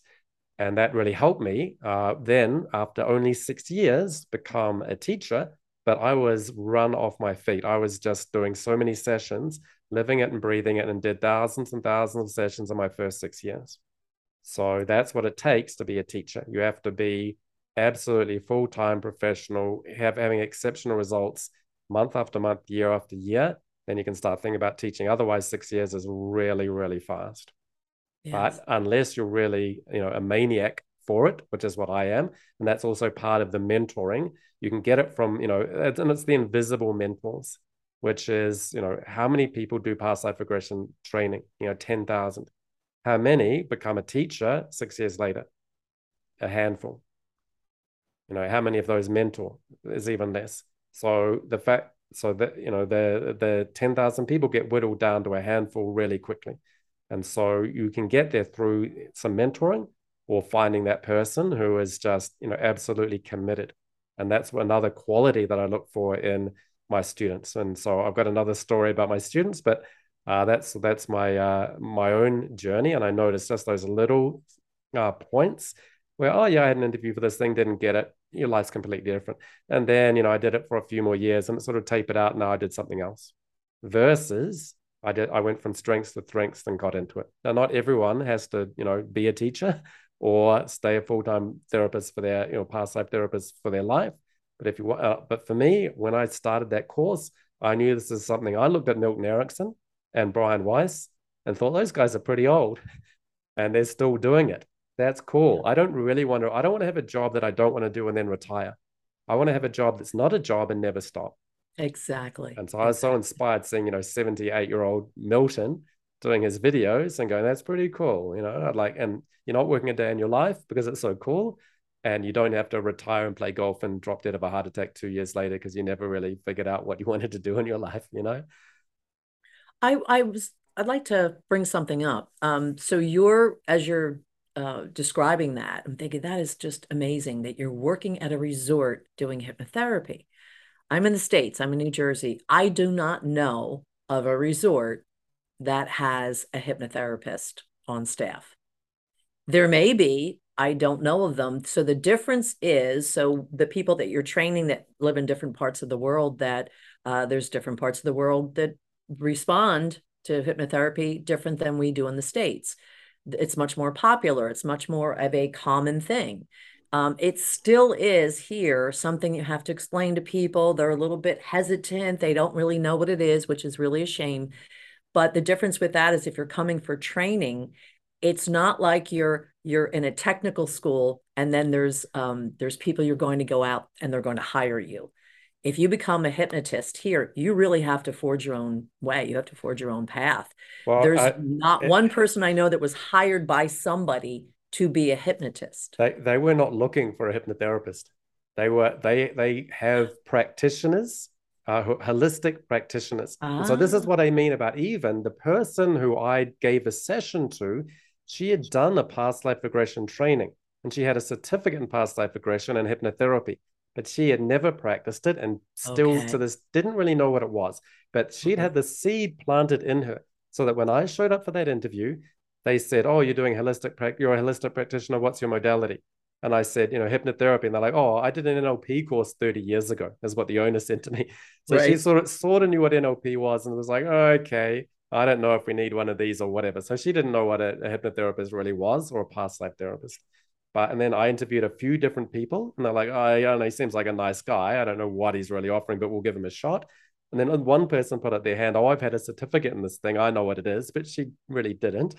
and that really helped me uh, then after only six years become a teacher but i was run off my feet. I was just doing so many sessions living it and breathing it and did thousands and thousands of sessions in my first six years. So that's what it takes to be a teacher. You have to be absolutely full-time professional have having exceptional results month after month year after year. Then you can start thinking about teaching. Otherwise six years is really really fast Yes. But unless you're really, you know, a maniac for it, which is what I am, and that's also part of the mentoring, you can get it from, you know, and it's the invisible mentors, which is, you know, how many people do past life regression training? You know, 10,000. How many become a teacher six years later? A handful. You know, how many of those mentor is even less. So the fact, so that, you know, the, the 10,000 people get whittled down to a handful really quickly. And so you can get there through some mentoring or finding that person who is just, you know, absolutely committed. And that's another quality that I look for in my students. And so I've got another story about my students, but uh, that's that's my uh, my own journey. And I noticed just those little uh, points where, oh yeah, I had an interview for this thing, didn't get it. Your life's completely different. And then you know I did it for a few more years, and it sort of tapered out. Now I did something else. Versus I did I went from strengths to strengths and got into it. Now not everyone has to you know be a teacher or stay a full time therapist for their you know past life therapist for their life but if you want, uh, but for me, when I started that course, I knew this is something. I looked at Milton Erickson and Brian Weiss and thought those guys are pretty old, and they're still doing it. That's cool. I don't really want to. I don't want to have a job that I don't want to do and then retire. I want to have a job that's not a job and never stop. Exactly. And so I was so inspired seeing, you know, 78 year old Milton doing his videos and going, that's pretty cool. You know, I'd like, and you're not working a day in your life because it's so cool and you don't have to retire and play golf and drop dead of a heart attack two years later because you never really figured out what you wanted to do in your life you know i i was i'd like to bring something up um so you're as you're uh, describing that i'm thinking that is just amazing that you're working at a resort doing hypnotherapy i'm in the states i'm in new jersey i do not know of a resort that has a hypnotherapist on staff there may be I don't know of them. So the difference is so the people that you're training that live in different parts of the world, that uh, there's different parts of the world that respond to hypnotherapy different than we do in the States. It's much more popular, it's much more of a common thing. Um, it still is here something you have to explain to people. They're a little bit hesitant, they don't really know what it is, which is really a shame. But the difference with that is if you're coming for training, it's not like you're you're in a technical school and then there's um, there's people you're going to go out and they're going to hire you if you become a hypnotist here you really have to forge your own way you have to forge your own path well, there's I, not it, one person i know that was hired by somebody to be a hypnotist they, they were not looking for a hypnotherapist they were they they have practitioners uh, holistic practitioners ah. so this is ah. what i mean about even the person who i gave a session to she had done a past life regression training and she had a certificate in past life regression and hypnotherapy, but she had never practiced it and still okay. to this didn't really know what it was. But she'd okay. had the seed planted in her so that when I showed up for that interview, they said, Oh, you're doing holistic, practice. you're a holistic practitioner. What's your modality? And I said, you know, hypnotherapy. And they're like, oh, I did an NLP course 30 years ago, is what the owner said to me. So right. she sort of sort of knew what NLP was and was like, oh, okay. I don't know if we need one of these or whatever. So she didn't know what a, a hypnotherapist really was or a past life therapist. But and then I interviewed a few different people, and they're like, oh, I don't know, he seems like a nice guy. I don't know what he's really offering, but we'll give him a shot. And then one person put up their hand, oh, I've had a certificate in this thing. I know what it is, but she really didn't.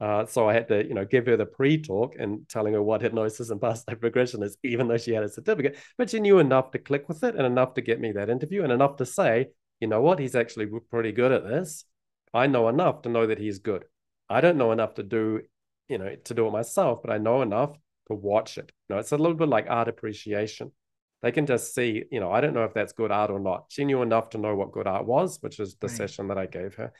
Uh, so I had to, you know, give her the pre-talk and telling her what hypnosis and past life regression is, even though she had a certificate. But she knew enough to click with it and enough to get me that interview and enough to say, you know what, he's actually pretty good at this. I know enough to know that he's good. I don't know enough to do, you know, to do it myself, but I know enough to watch it. You know, it's a little bit like art appreciation. They can just see, you know, I don't know if that's good art or not. She knew enough to know what good art was, which is the right. session that I gave her.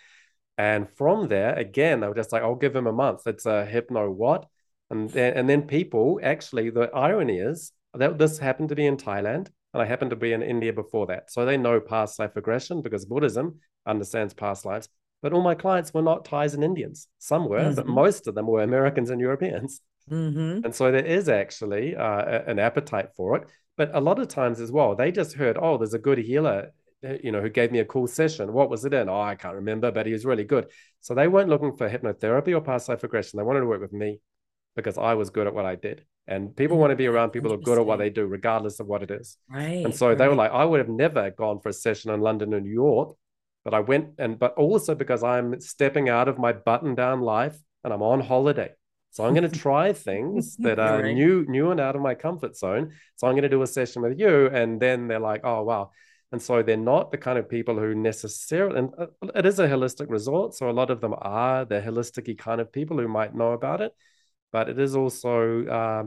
And from there, again, they were just like, I'll give him a month. It's a hypno what? And then, and then people actually, the irony is that this happened to be in Thailand and I happened to be in India before that. So they know past life regression because Buddhism understands past lives. But all my clients were not Thais and Indians. Some were, mm-hmm. but most of them were Americans and Europeans. Mm-hmm. And so there is actually uh, an appetite for it. But a lot of times as well, they just heard, oh, there's a good healer, uh, you know, who gave me a cool session. What was it in? Oh, I can't remember, but he was really good. So they weren't looking for hypnotherapy or past life regression. They wanted to work with me because I was good at what I did. And people want to be around people who are good at what they do, regardless of what it is. Right. And so right. they were like, I would have never gone for a session in London or New York but I went and, but also because I'm stepping out of my button down life and I'm on holiday. So I'm going to try things that are right. new, new and out of my comfort zone. So I'm going to do a session with you. And then they're like, oh, wow. And so they're not the kind of people who necessarily, and uh, it is a holistic resort. So a lot of them are the holistic kind of people who might know about it. But it is also uh,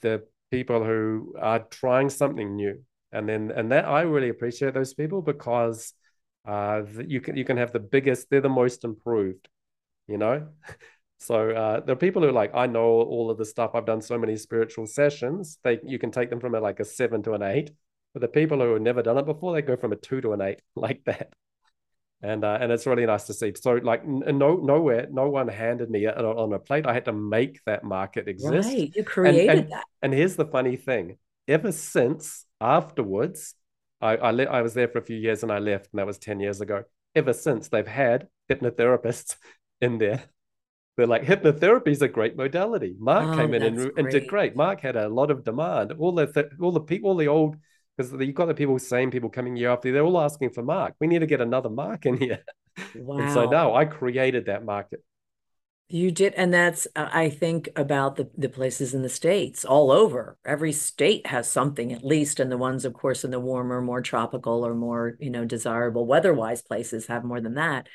the people who are trying something new. And then, and that I really appreciate those people because uh, you can you can have the biggest. They're the most improved, you know. So uh, there are people who are like, I know all of the stuff. I've done so many spiritual sessions. They you can take them from a, like a seven to an eight, But the people who have never done it before, they go from a two to an eight like that. And uh, and it's really nice to see. So like no nowhere, no one handed me on a plate. I had to make that market exist. Right, you created and, and, that. And here's the funny thing: ever since afterwards, I I, le- I was there for a few years and I left, and that was ten years ago. Ever since they've had hypnotherapists in there they're like hypnotherapy is a great modality. Mark oh, came in and, and, did great. Mark had a lot of demand. All the th- all the people, all the old because you've got the people, same people coming year after. They're all asking for Mark. We need to get another Mark in here. Wow. and so now I created that market. You did, and that's uh, I think about the the places in the states all over. Every state has something at least, and the ones, of course, in the warmer, more tropical or more you know desirable weather-wise places have more than that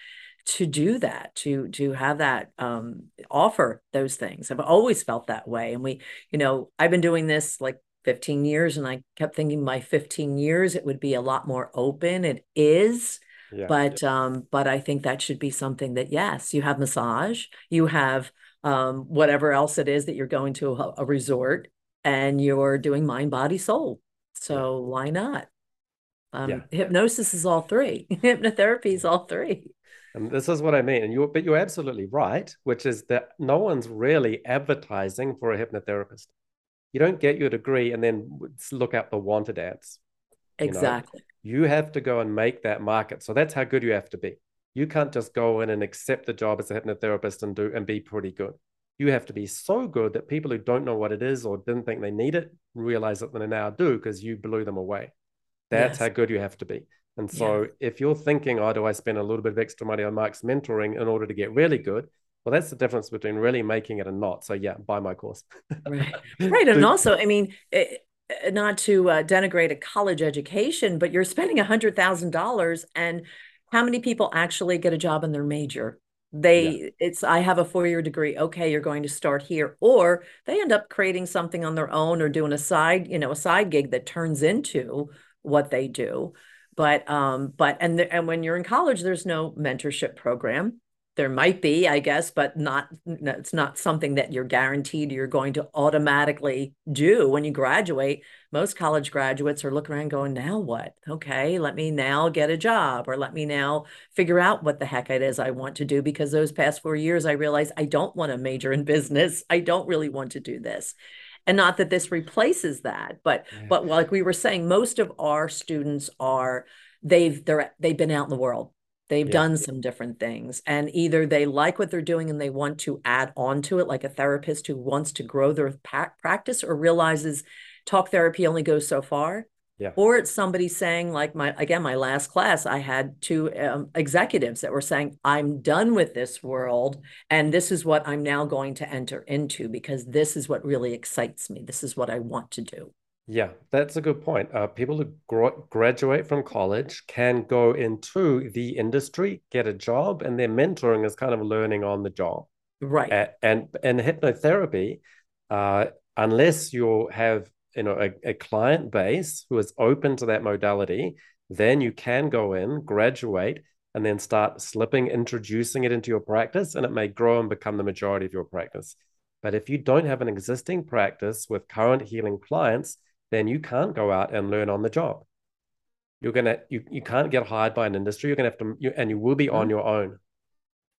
to do that to to have that um, offer those things. I've always felt that way and we you know i've been doing this like 15 years and i kept thinking by 15 years it would be a lot more open. It is yeah, but yeah. um but i think that should be something that yes you have massage you have um whatever else it is that you're going to a, a resort and you're doing mind body soul. So yeah. why not? Um hypnosis is all three. Hypnotherapy is all three and this is what I mean. And you, but you're absolutely right, which is that no one's really advertising for a hypnotherapist. You don't get your degree and then look up the wanted ads. Exactly. You, know? you have to go and make that market. So that's how good you have to be. You can't just go in and accept the job as a hypnotherapist and do and be pretty good. You have to be so good that people who don't know what it is or didn't think they need it realize that they now do because you blew them away. That's yes. how good you have to be. And so yeah. if you're thinking, oh, do I spend a little bit of extra money on Mark's mentoring in order to get really good? Well, that's the difference between really making it and not. So yeah, buy my course. right. Right. And also, I mean, it, eh, not to uh, denigrate a college education, but you're spending a hundred thousand dollars and how many people actually get a job in their major? They yeah. it's I have a four-year degree. Okay, you're going to start here. Or they end up creating something on their own or doing a side, you know, a side gig that turns into what they do but um but and the, and when you're in college there's no mentorship program. There might be i guess but not it's not something that you're guaranteed you're going to automatically do when you graduate. Most college graduates are looking around going now what? Okay let me now get a job or let me now figure out what the heck it is i want to do because those past four years i realized i don't want to major in business. I don't really want to do this and not that this replaces that but yeah. but like we were saying most of our students are they've they're they've been out in the world they've yeah. done some different things and either they like what they're doing and they want to add on to it like a therapist who wants to grow their practice or realizes talk therapy only goes so far yeah. Or it's somebody saying, like my again, my last class, I had two um, executives that were saying, "I'm done with this world, and this is what I'm now going to enter into because this is what really excites me. This is what I want to do." Yeah, that's a good point. Uh, people who gro- graduate from college can go into the industry, get a job, and their mentoring is kind of learning on the job. Right. A- and and hypnotherapy, uh, unless you have you know a, a client base who is open to that modality then you can go in graduate and then start slipping introducing it into your practice and it may grow and become the majority of your practice. But if you don't have an existing practice with current healing clients then you can't go out and learn on the job. You're gonna you, you can't get hired by an industry. You're gonna have to you, and you will be mm-hmm. on your own.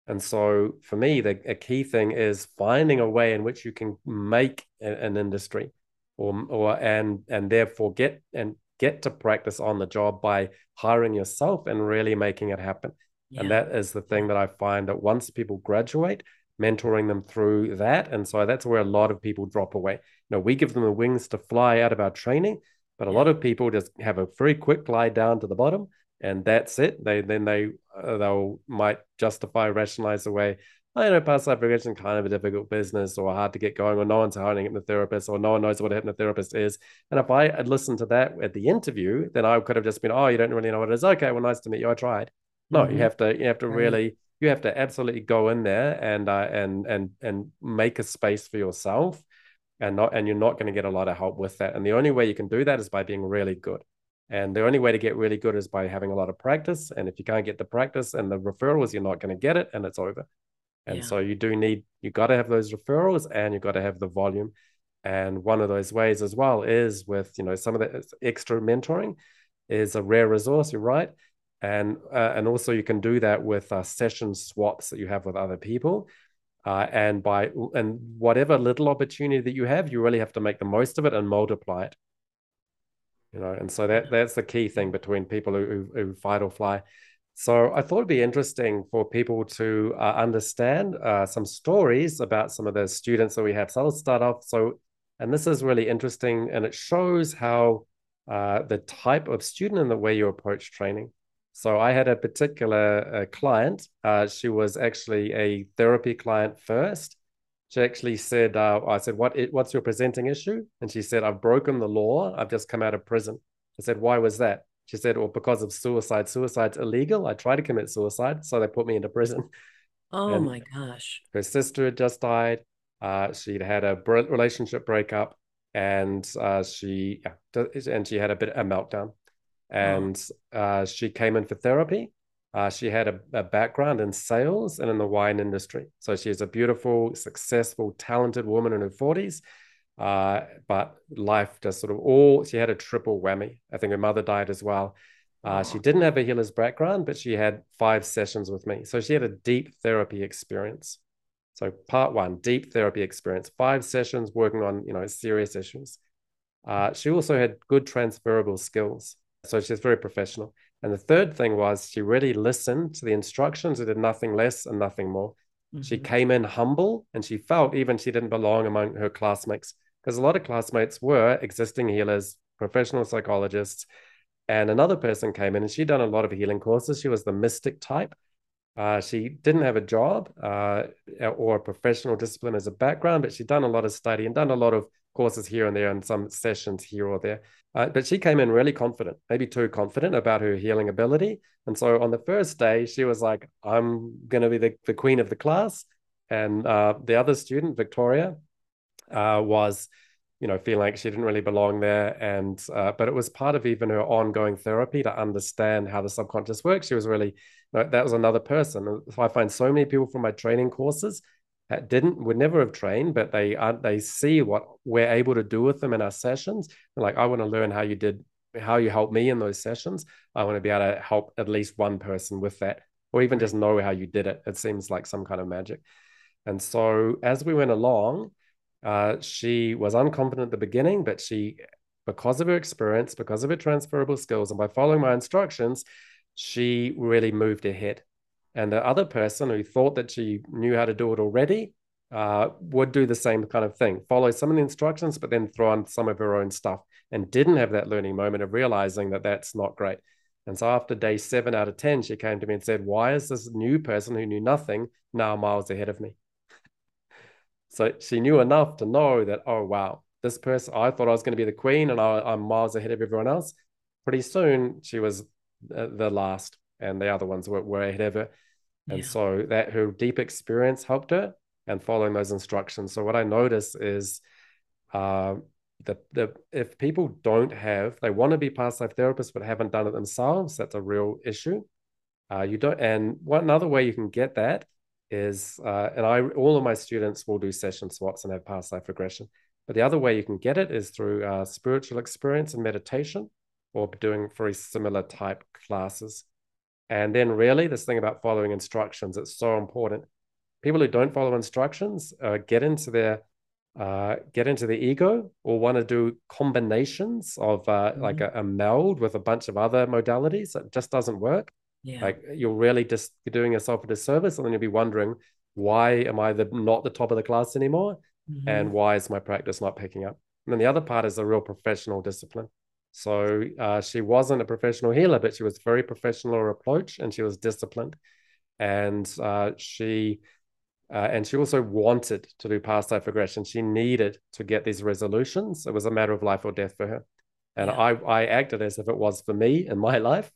And so for me the a key thing is finding a way in which you can make a, an industry or or and and therefore get and get to practice on the job by hiring yourself and really making it happen. Yeah. And that is the thing that I find that once people graduate, mentoring them through that. And so that's where a lot of people drop away. You know, we give them the wings to fly out of our training, but a yeah. lot of people just have a very quick glide down to the bottom and that's it. They then they uh, they'll might justify, rationalize away. I know past life regression is kind of a difficult business or hard to get going, or no one's hiring a hypnotherapist, or no one knows what a hypnotherapist is. And if I had listened to that at the interview, then I could have just been, oh, you don't really know what it is. Okay, well, nice to meet you. I tried. No, mm-hmm. you have to, you have to really, you have to absolutely go in there and uh, and and and make a space for yourself, and not, and you're not going to get a lot of help with that. And the only way you can do that is by being really good. And the only way to get really good is by having a lot of practice. And if you can't get the practice and the referrals, you're not going to get it, and it's over. And yeah. so you do need, you got to have those referrals and you got to have the volume. And one of those ways as well is with, you know, some of the extra mentoring is a rare resource, you're right. And, uh, and also you can do that with uh, session swaps that you have with other people. Uh, and by and whatever little opportunity that you have, you really have to make the most of it and multiply it. You know, and so that that's the key thing between people who, who, who fight or fly. So I thought it'd be interesting for people to uh, understand uh, some stories about some of the students that we have. So I'll start off. So, and this is really interesting, and it shows how uh, the type of student and the way you approach training. So I had a particular uh, client. Uh, she was actually a therapy client first. She actually said, uh, "I said, what? What's your presenting issue?" And she said, "I've broken the law. I've just come out of prison." I said, "Why was that?" She said, "Well, because of suicide. Suicide's illegal. I tried to commit suicide, so they put me into prison." Oh and my gosh! Her sister had just died. Uh, she'd had a relationship breakup, and uh, she yeah, and she had a bit of a meltdown and oh. uh, she came in for therapy. Uh, she had a, a, background in sales and in the wine industry. So she's a beautiful, successful, talented woman in her 40s. Uh, but life just sort of all, she had a triple whammy. I think her mother died as well. Uh, she didn't have a healer's background, but she had five sessions with me. So she had a deep therapy experience. So part one, deep therapy experience, five sessions working on, you know, serious issues. Uh, she also had good transferable skills. So she's very professional. And the third thing was she really listened to the instructions and did nothing less and nothing more. Mm-hmm. She came in humble and she felt even she didn't belong among her classmates because a lot of classmates were existing healers, professional psychologists. And another person came in and she'd done a lot of healing courses. She was the mystic type. Uh, she didn't have a job uh, or a professional discipline as a background, but she'd done a lot of study and done a lot of courses here and there and some sessions here or there. Uh, but she came in really confident, maybe too confident about her healing ability. And so on the first day, she was like, I'm going to be the, the queen of the class. And uh, the other student, Victoria, uh, was, you know, feeling like she didn't really belong there. And, uh, but it was part of even her ongoing therapy to understand how the subconscious works. She was really, you know, that was another person. So I find so many people from my training courses that didn't would never have trained, but they are they see what we're able to do with them in our sessions. They're like, I want to learn how you did how you helped me in those sessions. I want to be able to help at least one person with that, or even just know how you did it. It seems like some kind of magic. And so as we went along, uh, she was unconfident at the beginning, but she, because of her experience, because of her transferable skills, and by following my instructions, she really moved ahead. And the other person who thought that she knew how to do it already uh, would do the same kind of thing, follow some of the instructions, but then throw on some of her own stuff and didn't have that learning moment of realizing that that's not great. And so after day seven out of 10, she came to me and said, Why is this new person who knew nothing now miles ahead of me? So she knew enough to know that, oh, wow, this person, I thought I was going to be the queen and I, am miles ahead of everyone else. Pretty soon, she was uh, the last, and the other ones were, were ahead of her. And yeah. so that her deep experience helped her and following those instructions. So what I notice is uh, the, the if people don't have, they want to be past life therapists but haven't done it themselves, that's a real issue. Uh, you don't, and one another way you can get that is, uh, and I all of my students will do session swaps and have past life regression. But the other way you can get it is through uh, spiritual experience and meditation, or doing very similar type classes. And then, really, this thing about following instructions, it's so important. People who don't follow instructions uh, get into their uh, get into the ego or want to do combinations of uh, mm-hmm. like a, a, meld with a bunch of other modalities. It just doesn't work. Yeah. Like you're really just doing yourself a disservice, and then you'll be wondering why am I the not the top of the class anymore, mm-hmm. and why is my practice not picking up? And then the other part is a real professional discipline. So uh, she wasn't a professional healer, but she was very professional her approach, and she was disciplined, and uh, she uh, and she also wanted to do past life regression. She needed to get these resolutions. It was a matter of life or death for her, and yeah. I I acted as if it was for me in my life.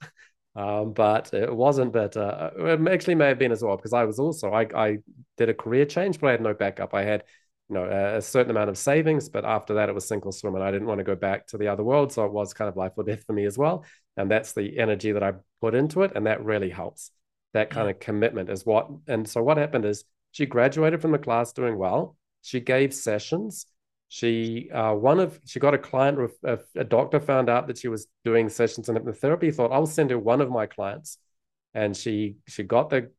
Um, but it wasn't. But uh, it actually may have been as well because I was also I I did a career change, but I had no backup. I had you know a, certain amount of savings but after that it was sink or swim and i didn't want to go back to the other world so it was kind of life or death for me as well and that's the energy that i put into it and that really helps that kind of commitment is what and so what happened is she graduated from the class doing well she gave sessions she uh, one of she got a client a, a, doctor found out that she was doing sessions in hypnotherapy thought i'll send her one of my clients. And she she got the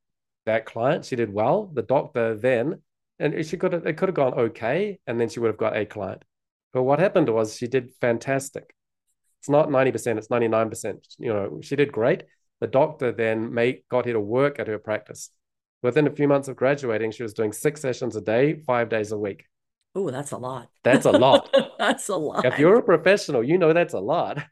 that client she did well the doctor then and she could have it could have gone okay and then she would have got a client. But what happened was she did fantastic. It's not 90% it's 99% you know she did great. The doctor then made got her to work at her practice. Within a few months of graduating she was doing six sessions a day five days a week Oh, that's a lot. That's a lot. that's a lot. If you're a professional, you know that's a lot.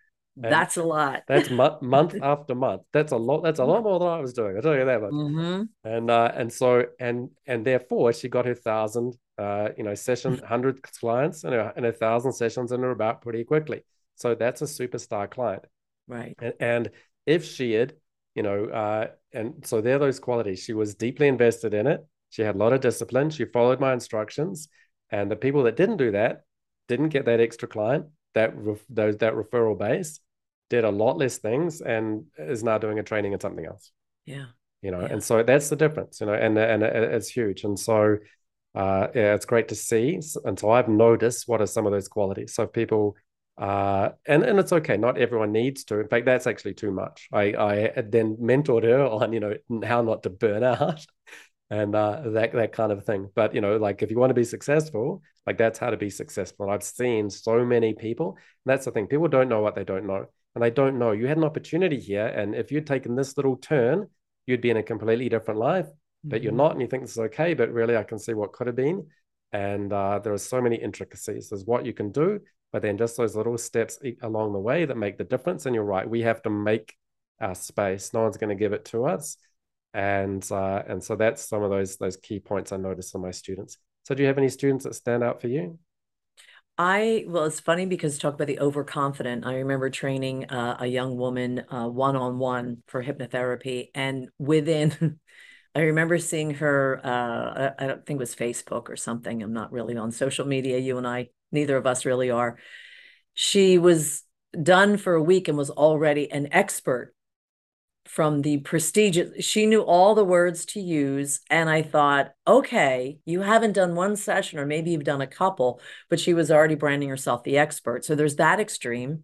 And that's a lot. that's month month after month. That's a lot. That's a lot more than I was doing. I tell you that much. Mm-hmm. And uh, and so and and therefore she got her thousand uh, you know session hundred clients and a, and a thousand sessions in her about pretty quickly. So that's a superstar client. Right. And, and if she had, you know, uh, and so there are those qualities. She was deeply invested in it. She had a lot of discipline. She followed my instructions and the people that didn't do that didn't get that extra client, that those that referral base, did a lot less things, and is now doing a training in something else. Yeah, you know, yeah. and so that's the difference, you know, and and it's huge, and so uh, yeah, it's great to see. And so I've noticed what are some of those qualities. So people, uh, and and it's okay. Not everyone needs to. In fact, that's actually too much. I I then mentored her on you know how not to burn out, and uh, that that kind of thing. But you know, like if you want to be successful, like that's how to be successful. And I've seen so many people. that's the thing. People don't know what they don't know, and they don't know. You had an opportunity here, and if you'd taken this little turn, you'd be in a completely different life. Mm-hmm. But you're mm-hmm. not, and you think this is okay. But really, I can see what could have been. And uh, there are so many intricacies. There's what you can do, but then just those little steps along the way that make the difference. And you're right, we have to make our space. No one's going to give it to us and uh, and so that's some of those those key points I notice in my students. So do you have any students that stand out for you? I well, it's funny because talk about the overconfident. I remember training uh, a young woman one on one for hypnotherapy, and within, I remember seeing her. Uh, I don't think it was Facebook or something. I'm not really on social media. You and I, neither of us really are. She was done for a week and was already an expert from the prestigious she knew all the words to use and i thought okay you haven't done one session or maybe you've done a couple but she was already branding herself the expert. So there's that extreme.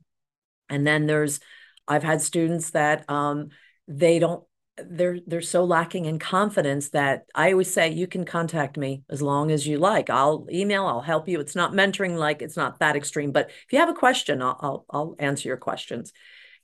And then there's i've had students that um they don't they're they're so lacking in confidence that i always say you can contact me as long as you like. I'll email i'll help you. It's not mentoring like it's not that extreme but if you have a question i'll i'll, I'll answer your questions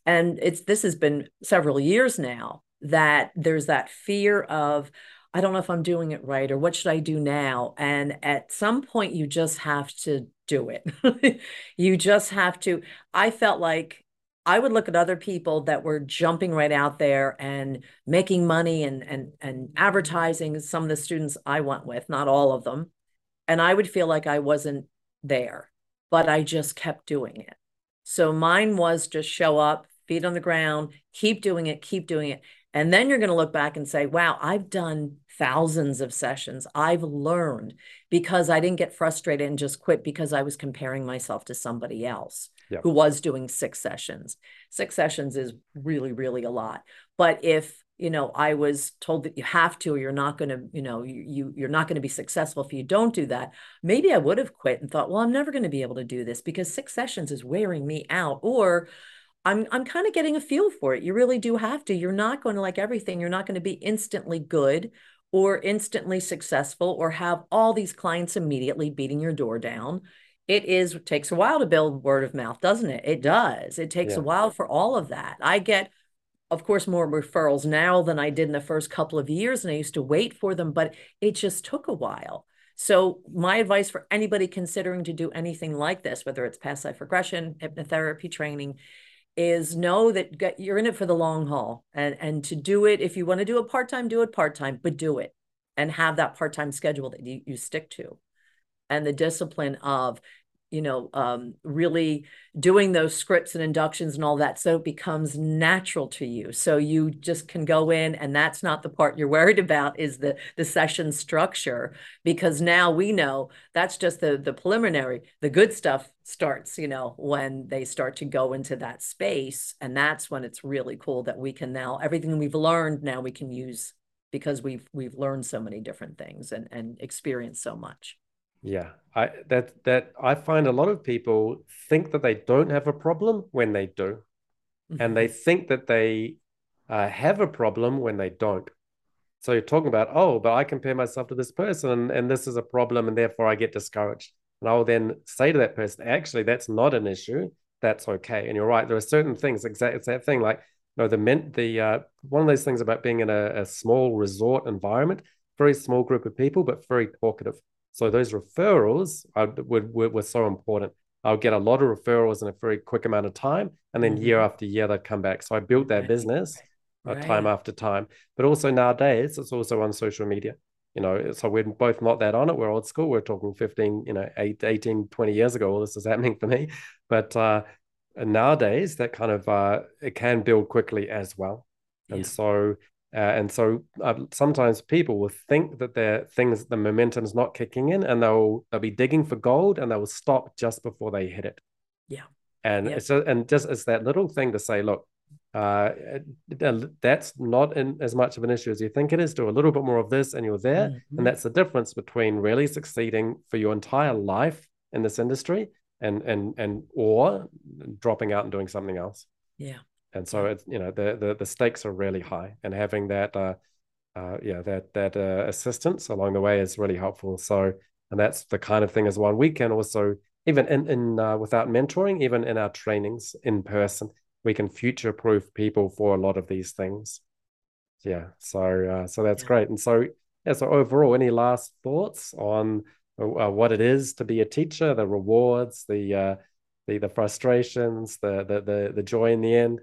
and it's this has been several years now that there's that fear of i don't know if i'm doing it right or what should i do now? And at some point you just have to do it. You just have to i felt like i would look at other people that were jumping right out there and making money and and and advertising some of the students i went with not all of them. And i would feel like i wasn't there but i just kept doing it. So mine was just show up feet on the ground, keep doing it, keep doing it. And then you're going to look back and say, wow, I've done thousands of sessions. I've learned because I didn't get frustrated and just quit because I was comparing myself to somebody else who was doing six sessions. Six sessions is really, really a lot. But if you know i was told that you have to or you're not going to you know you you're not going to be successful if you don't do that maybe i would have quit and thought well i'm never going to be able to do this because six sessions is wearing me out or I'm I'm kind of getting a feel for it. You really do have to. You're not going to like everything. You're not going to be instantly good or instantly successful or have all these clients immediately beating your door down. It is it takes a while to build word of mouth, doesn't it? It does. It takes yeah. a while for all of that. I get of course more referrals now than I did in the first couple of years and I used to wait for them, but it just took a while. So my advice for anybody considering to do anything like this, whether it's past life regression, hypnotherapy training, is know that you're in it for the long haul and and to do it if you want to do it part-time do it part-time but do it and have that part-time schedule that you, you stick to. And the discipline of you know, um, really doing those scripts and inductions and all that. So it becomes natural to you. So you just can go in and that's not the part you're worried about is the, the session structure, because now we know that's just the, the preliminary, the good stuff starts, you know, when they start to go into that space. And that's when it's really cool that we can now, everything we've learned now we can use because we've, we've learned so many different things and, and experienced so much. Yeah. I that that I find a lot of people think that they don't have a problem when they do. Mm-hmm. And they mm-hmm. think that they uh, have a problem when they don't. So you're talking about, oh, but I compare myself to this person and, this is a problem and therefore I get discouraged. And I'll then say to that person, actually, that's not an issue. That's okay. And you're right. There are certain things, exactly it's that thing like, you know, the meant the uh, one of those things about being in a, a small resort environment, very small group of people, but very talkative. So those referrals are, were, were, were so important. I'll get a lot of referrals in a very quick amount of time. And then mm-hmm. year after year, they'd come back. So I built that business uh, right. time after time. But also nowadays, it's also on social media. You know, so we're both not that on it. We're old school. We're talking 15, you know, 8, 18, 20 years ago, all this is happening for me. But uh, nowadays, that kind of, uh, it can build quickly as well. And yeah. so uh, and so uh, sometimes people will think that their things, the momentum's not kicking in, and they'll they'll be digging for gold, and they will stop just before they hit it. Yeah, and yeah. it's a, and just it's that little thing to say, look, uh, that's not in, as much of an issue as you think it is. Do a little bit more of this, and you're there, mm-hmm. and that's the difference between really succeeding for your entire life in this industry and and and or dropping out and doing something else. Yeah and so it's you know the the, the stakes are really high and having that uh, uh yeah that that uh, assistance along the way is really helpful. So and that's the kind of thing as well. We can also even in in uh, without mentoring even in our trainings in person we can future proof people for a lot of these things. Yeah so uh, so that's yeah. great. And so yeah so overall any last thoughts on uh, what it is to be a teacher the rewards the uh the the frustrations the the the, the joy in the end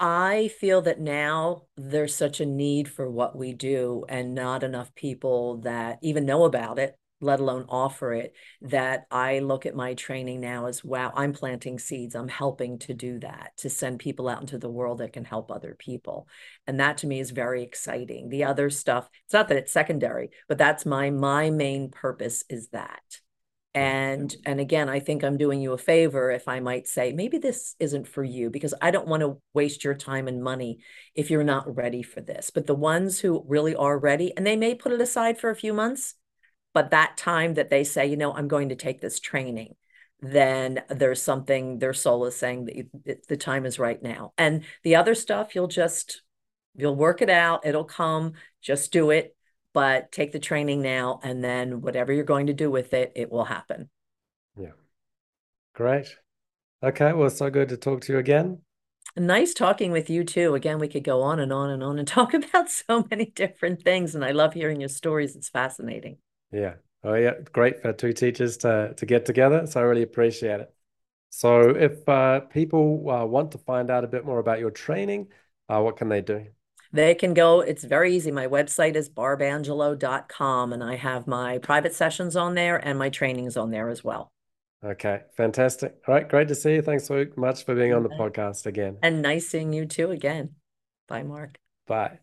I feel that now there's such a need for what we do and not enough people that even know about it, let alone offer it, that I look at my training now as wow, I'm planting seeds. I'm helping to do that, to send people out into the world that can help other people. And that to me is very exciting. The other stuff, it's not that it's secondary, but that's my my main purpose is that and and again i think i'm doing you a favor if i might say maybe this isn't for you because i don't want to waste your time and money if you're not ready for this. But the ones who really are ready and they may put it aside for a few months but that time that they say you know i'm going to take this training then there's something their soul is saying that the time is right now. And the other stuff you'll just you'll work it out it'll come just do it but take the training now and then whatever you're going to do with it it will happen. Yeah. Great. Okay well so good to talk to you again. Nice talking with you too. Again we could go on and on and on and talk about so many different things and i love hearing your stories. It's fascinating. Yeah. Oh yeah. Great for two teachers to to get together so i really appreciate it. So if uh, people uh, want to find out a bit more about your training uh, what can they do they can go, it's very easy. My website is barbangelo.com and I have my private sessions on there and my trainings on there as well. Okay, fantastic. All right, great to see you. Thanks so much for being on the podcast again. And nice seeing you too again. Bye, Mark. Bye.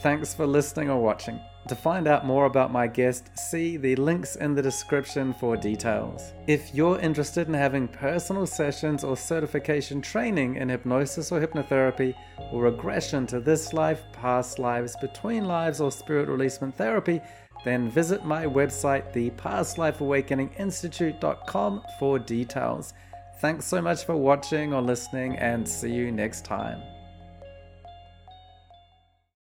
Thanks for listening or watching. To find out more about my guest, see the links in the description for details. If you're interested in having personal sessions or certification training in hypnosis or hypnotherapy, or regression to this life, past lives, between lives, or spirit releasement therapy, then visit my website, the Institute.com, for details. Thanks so much for watching or listening, and see you next time.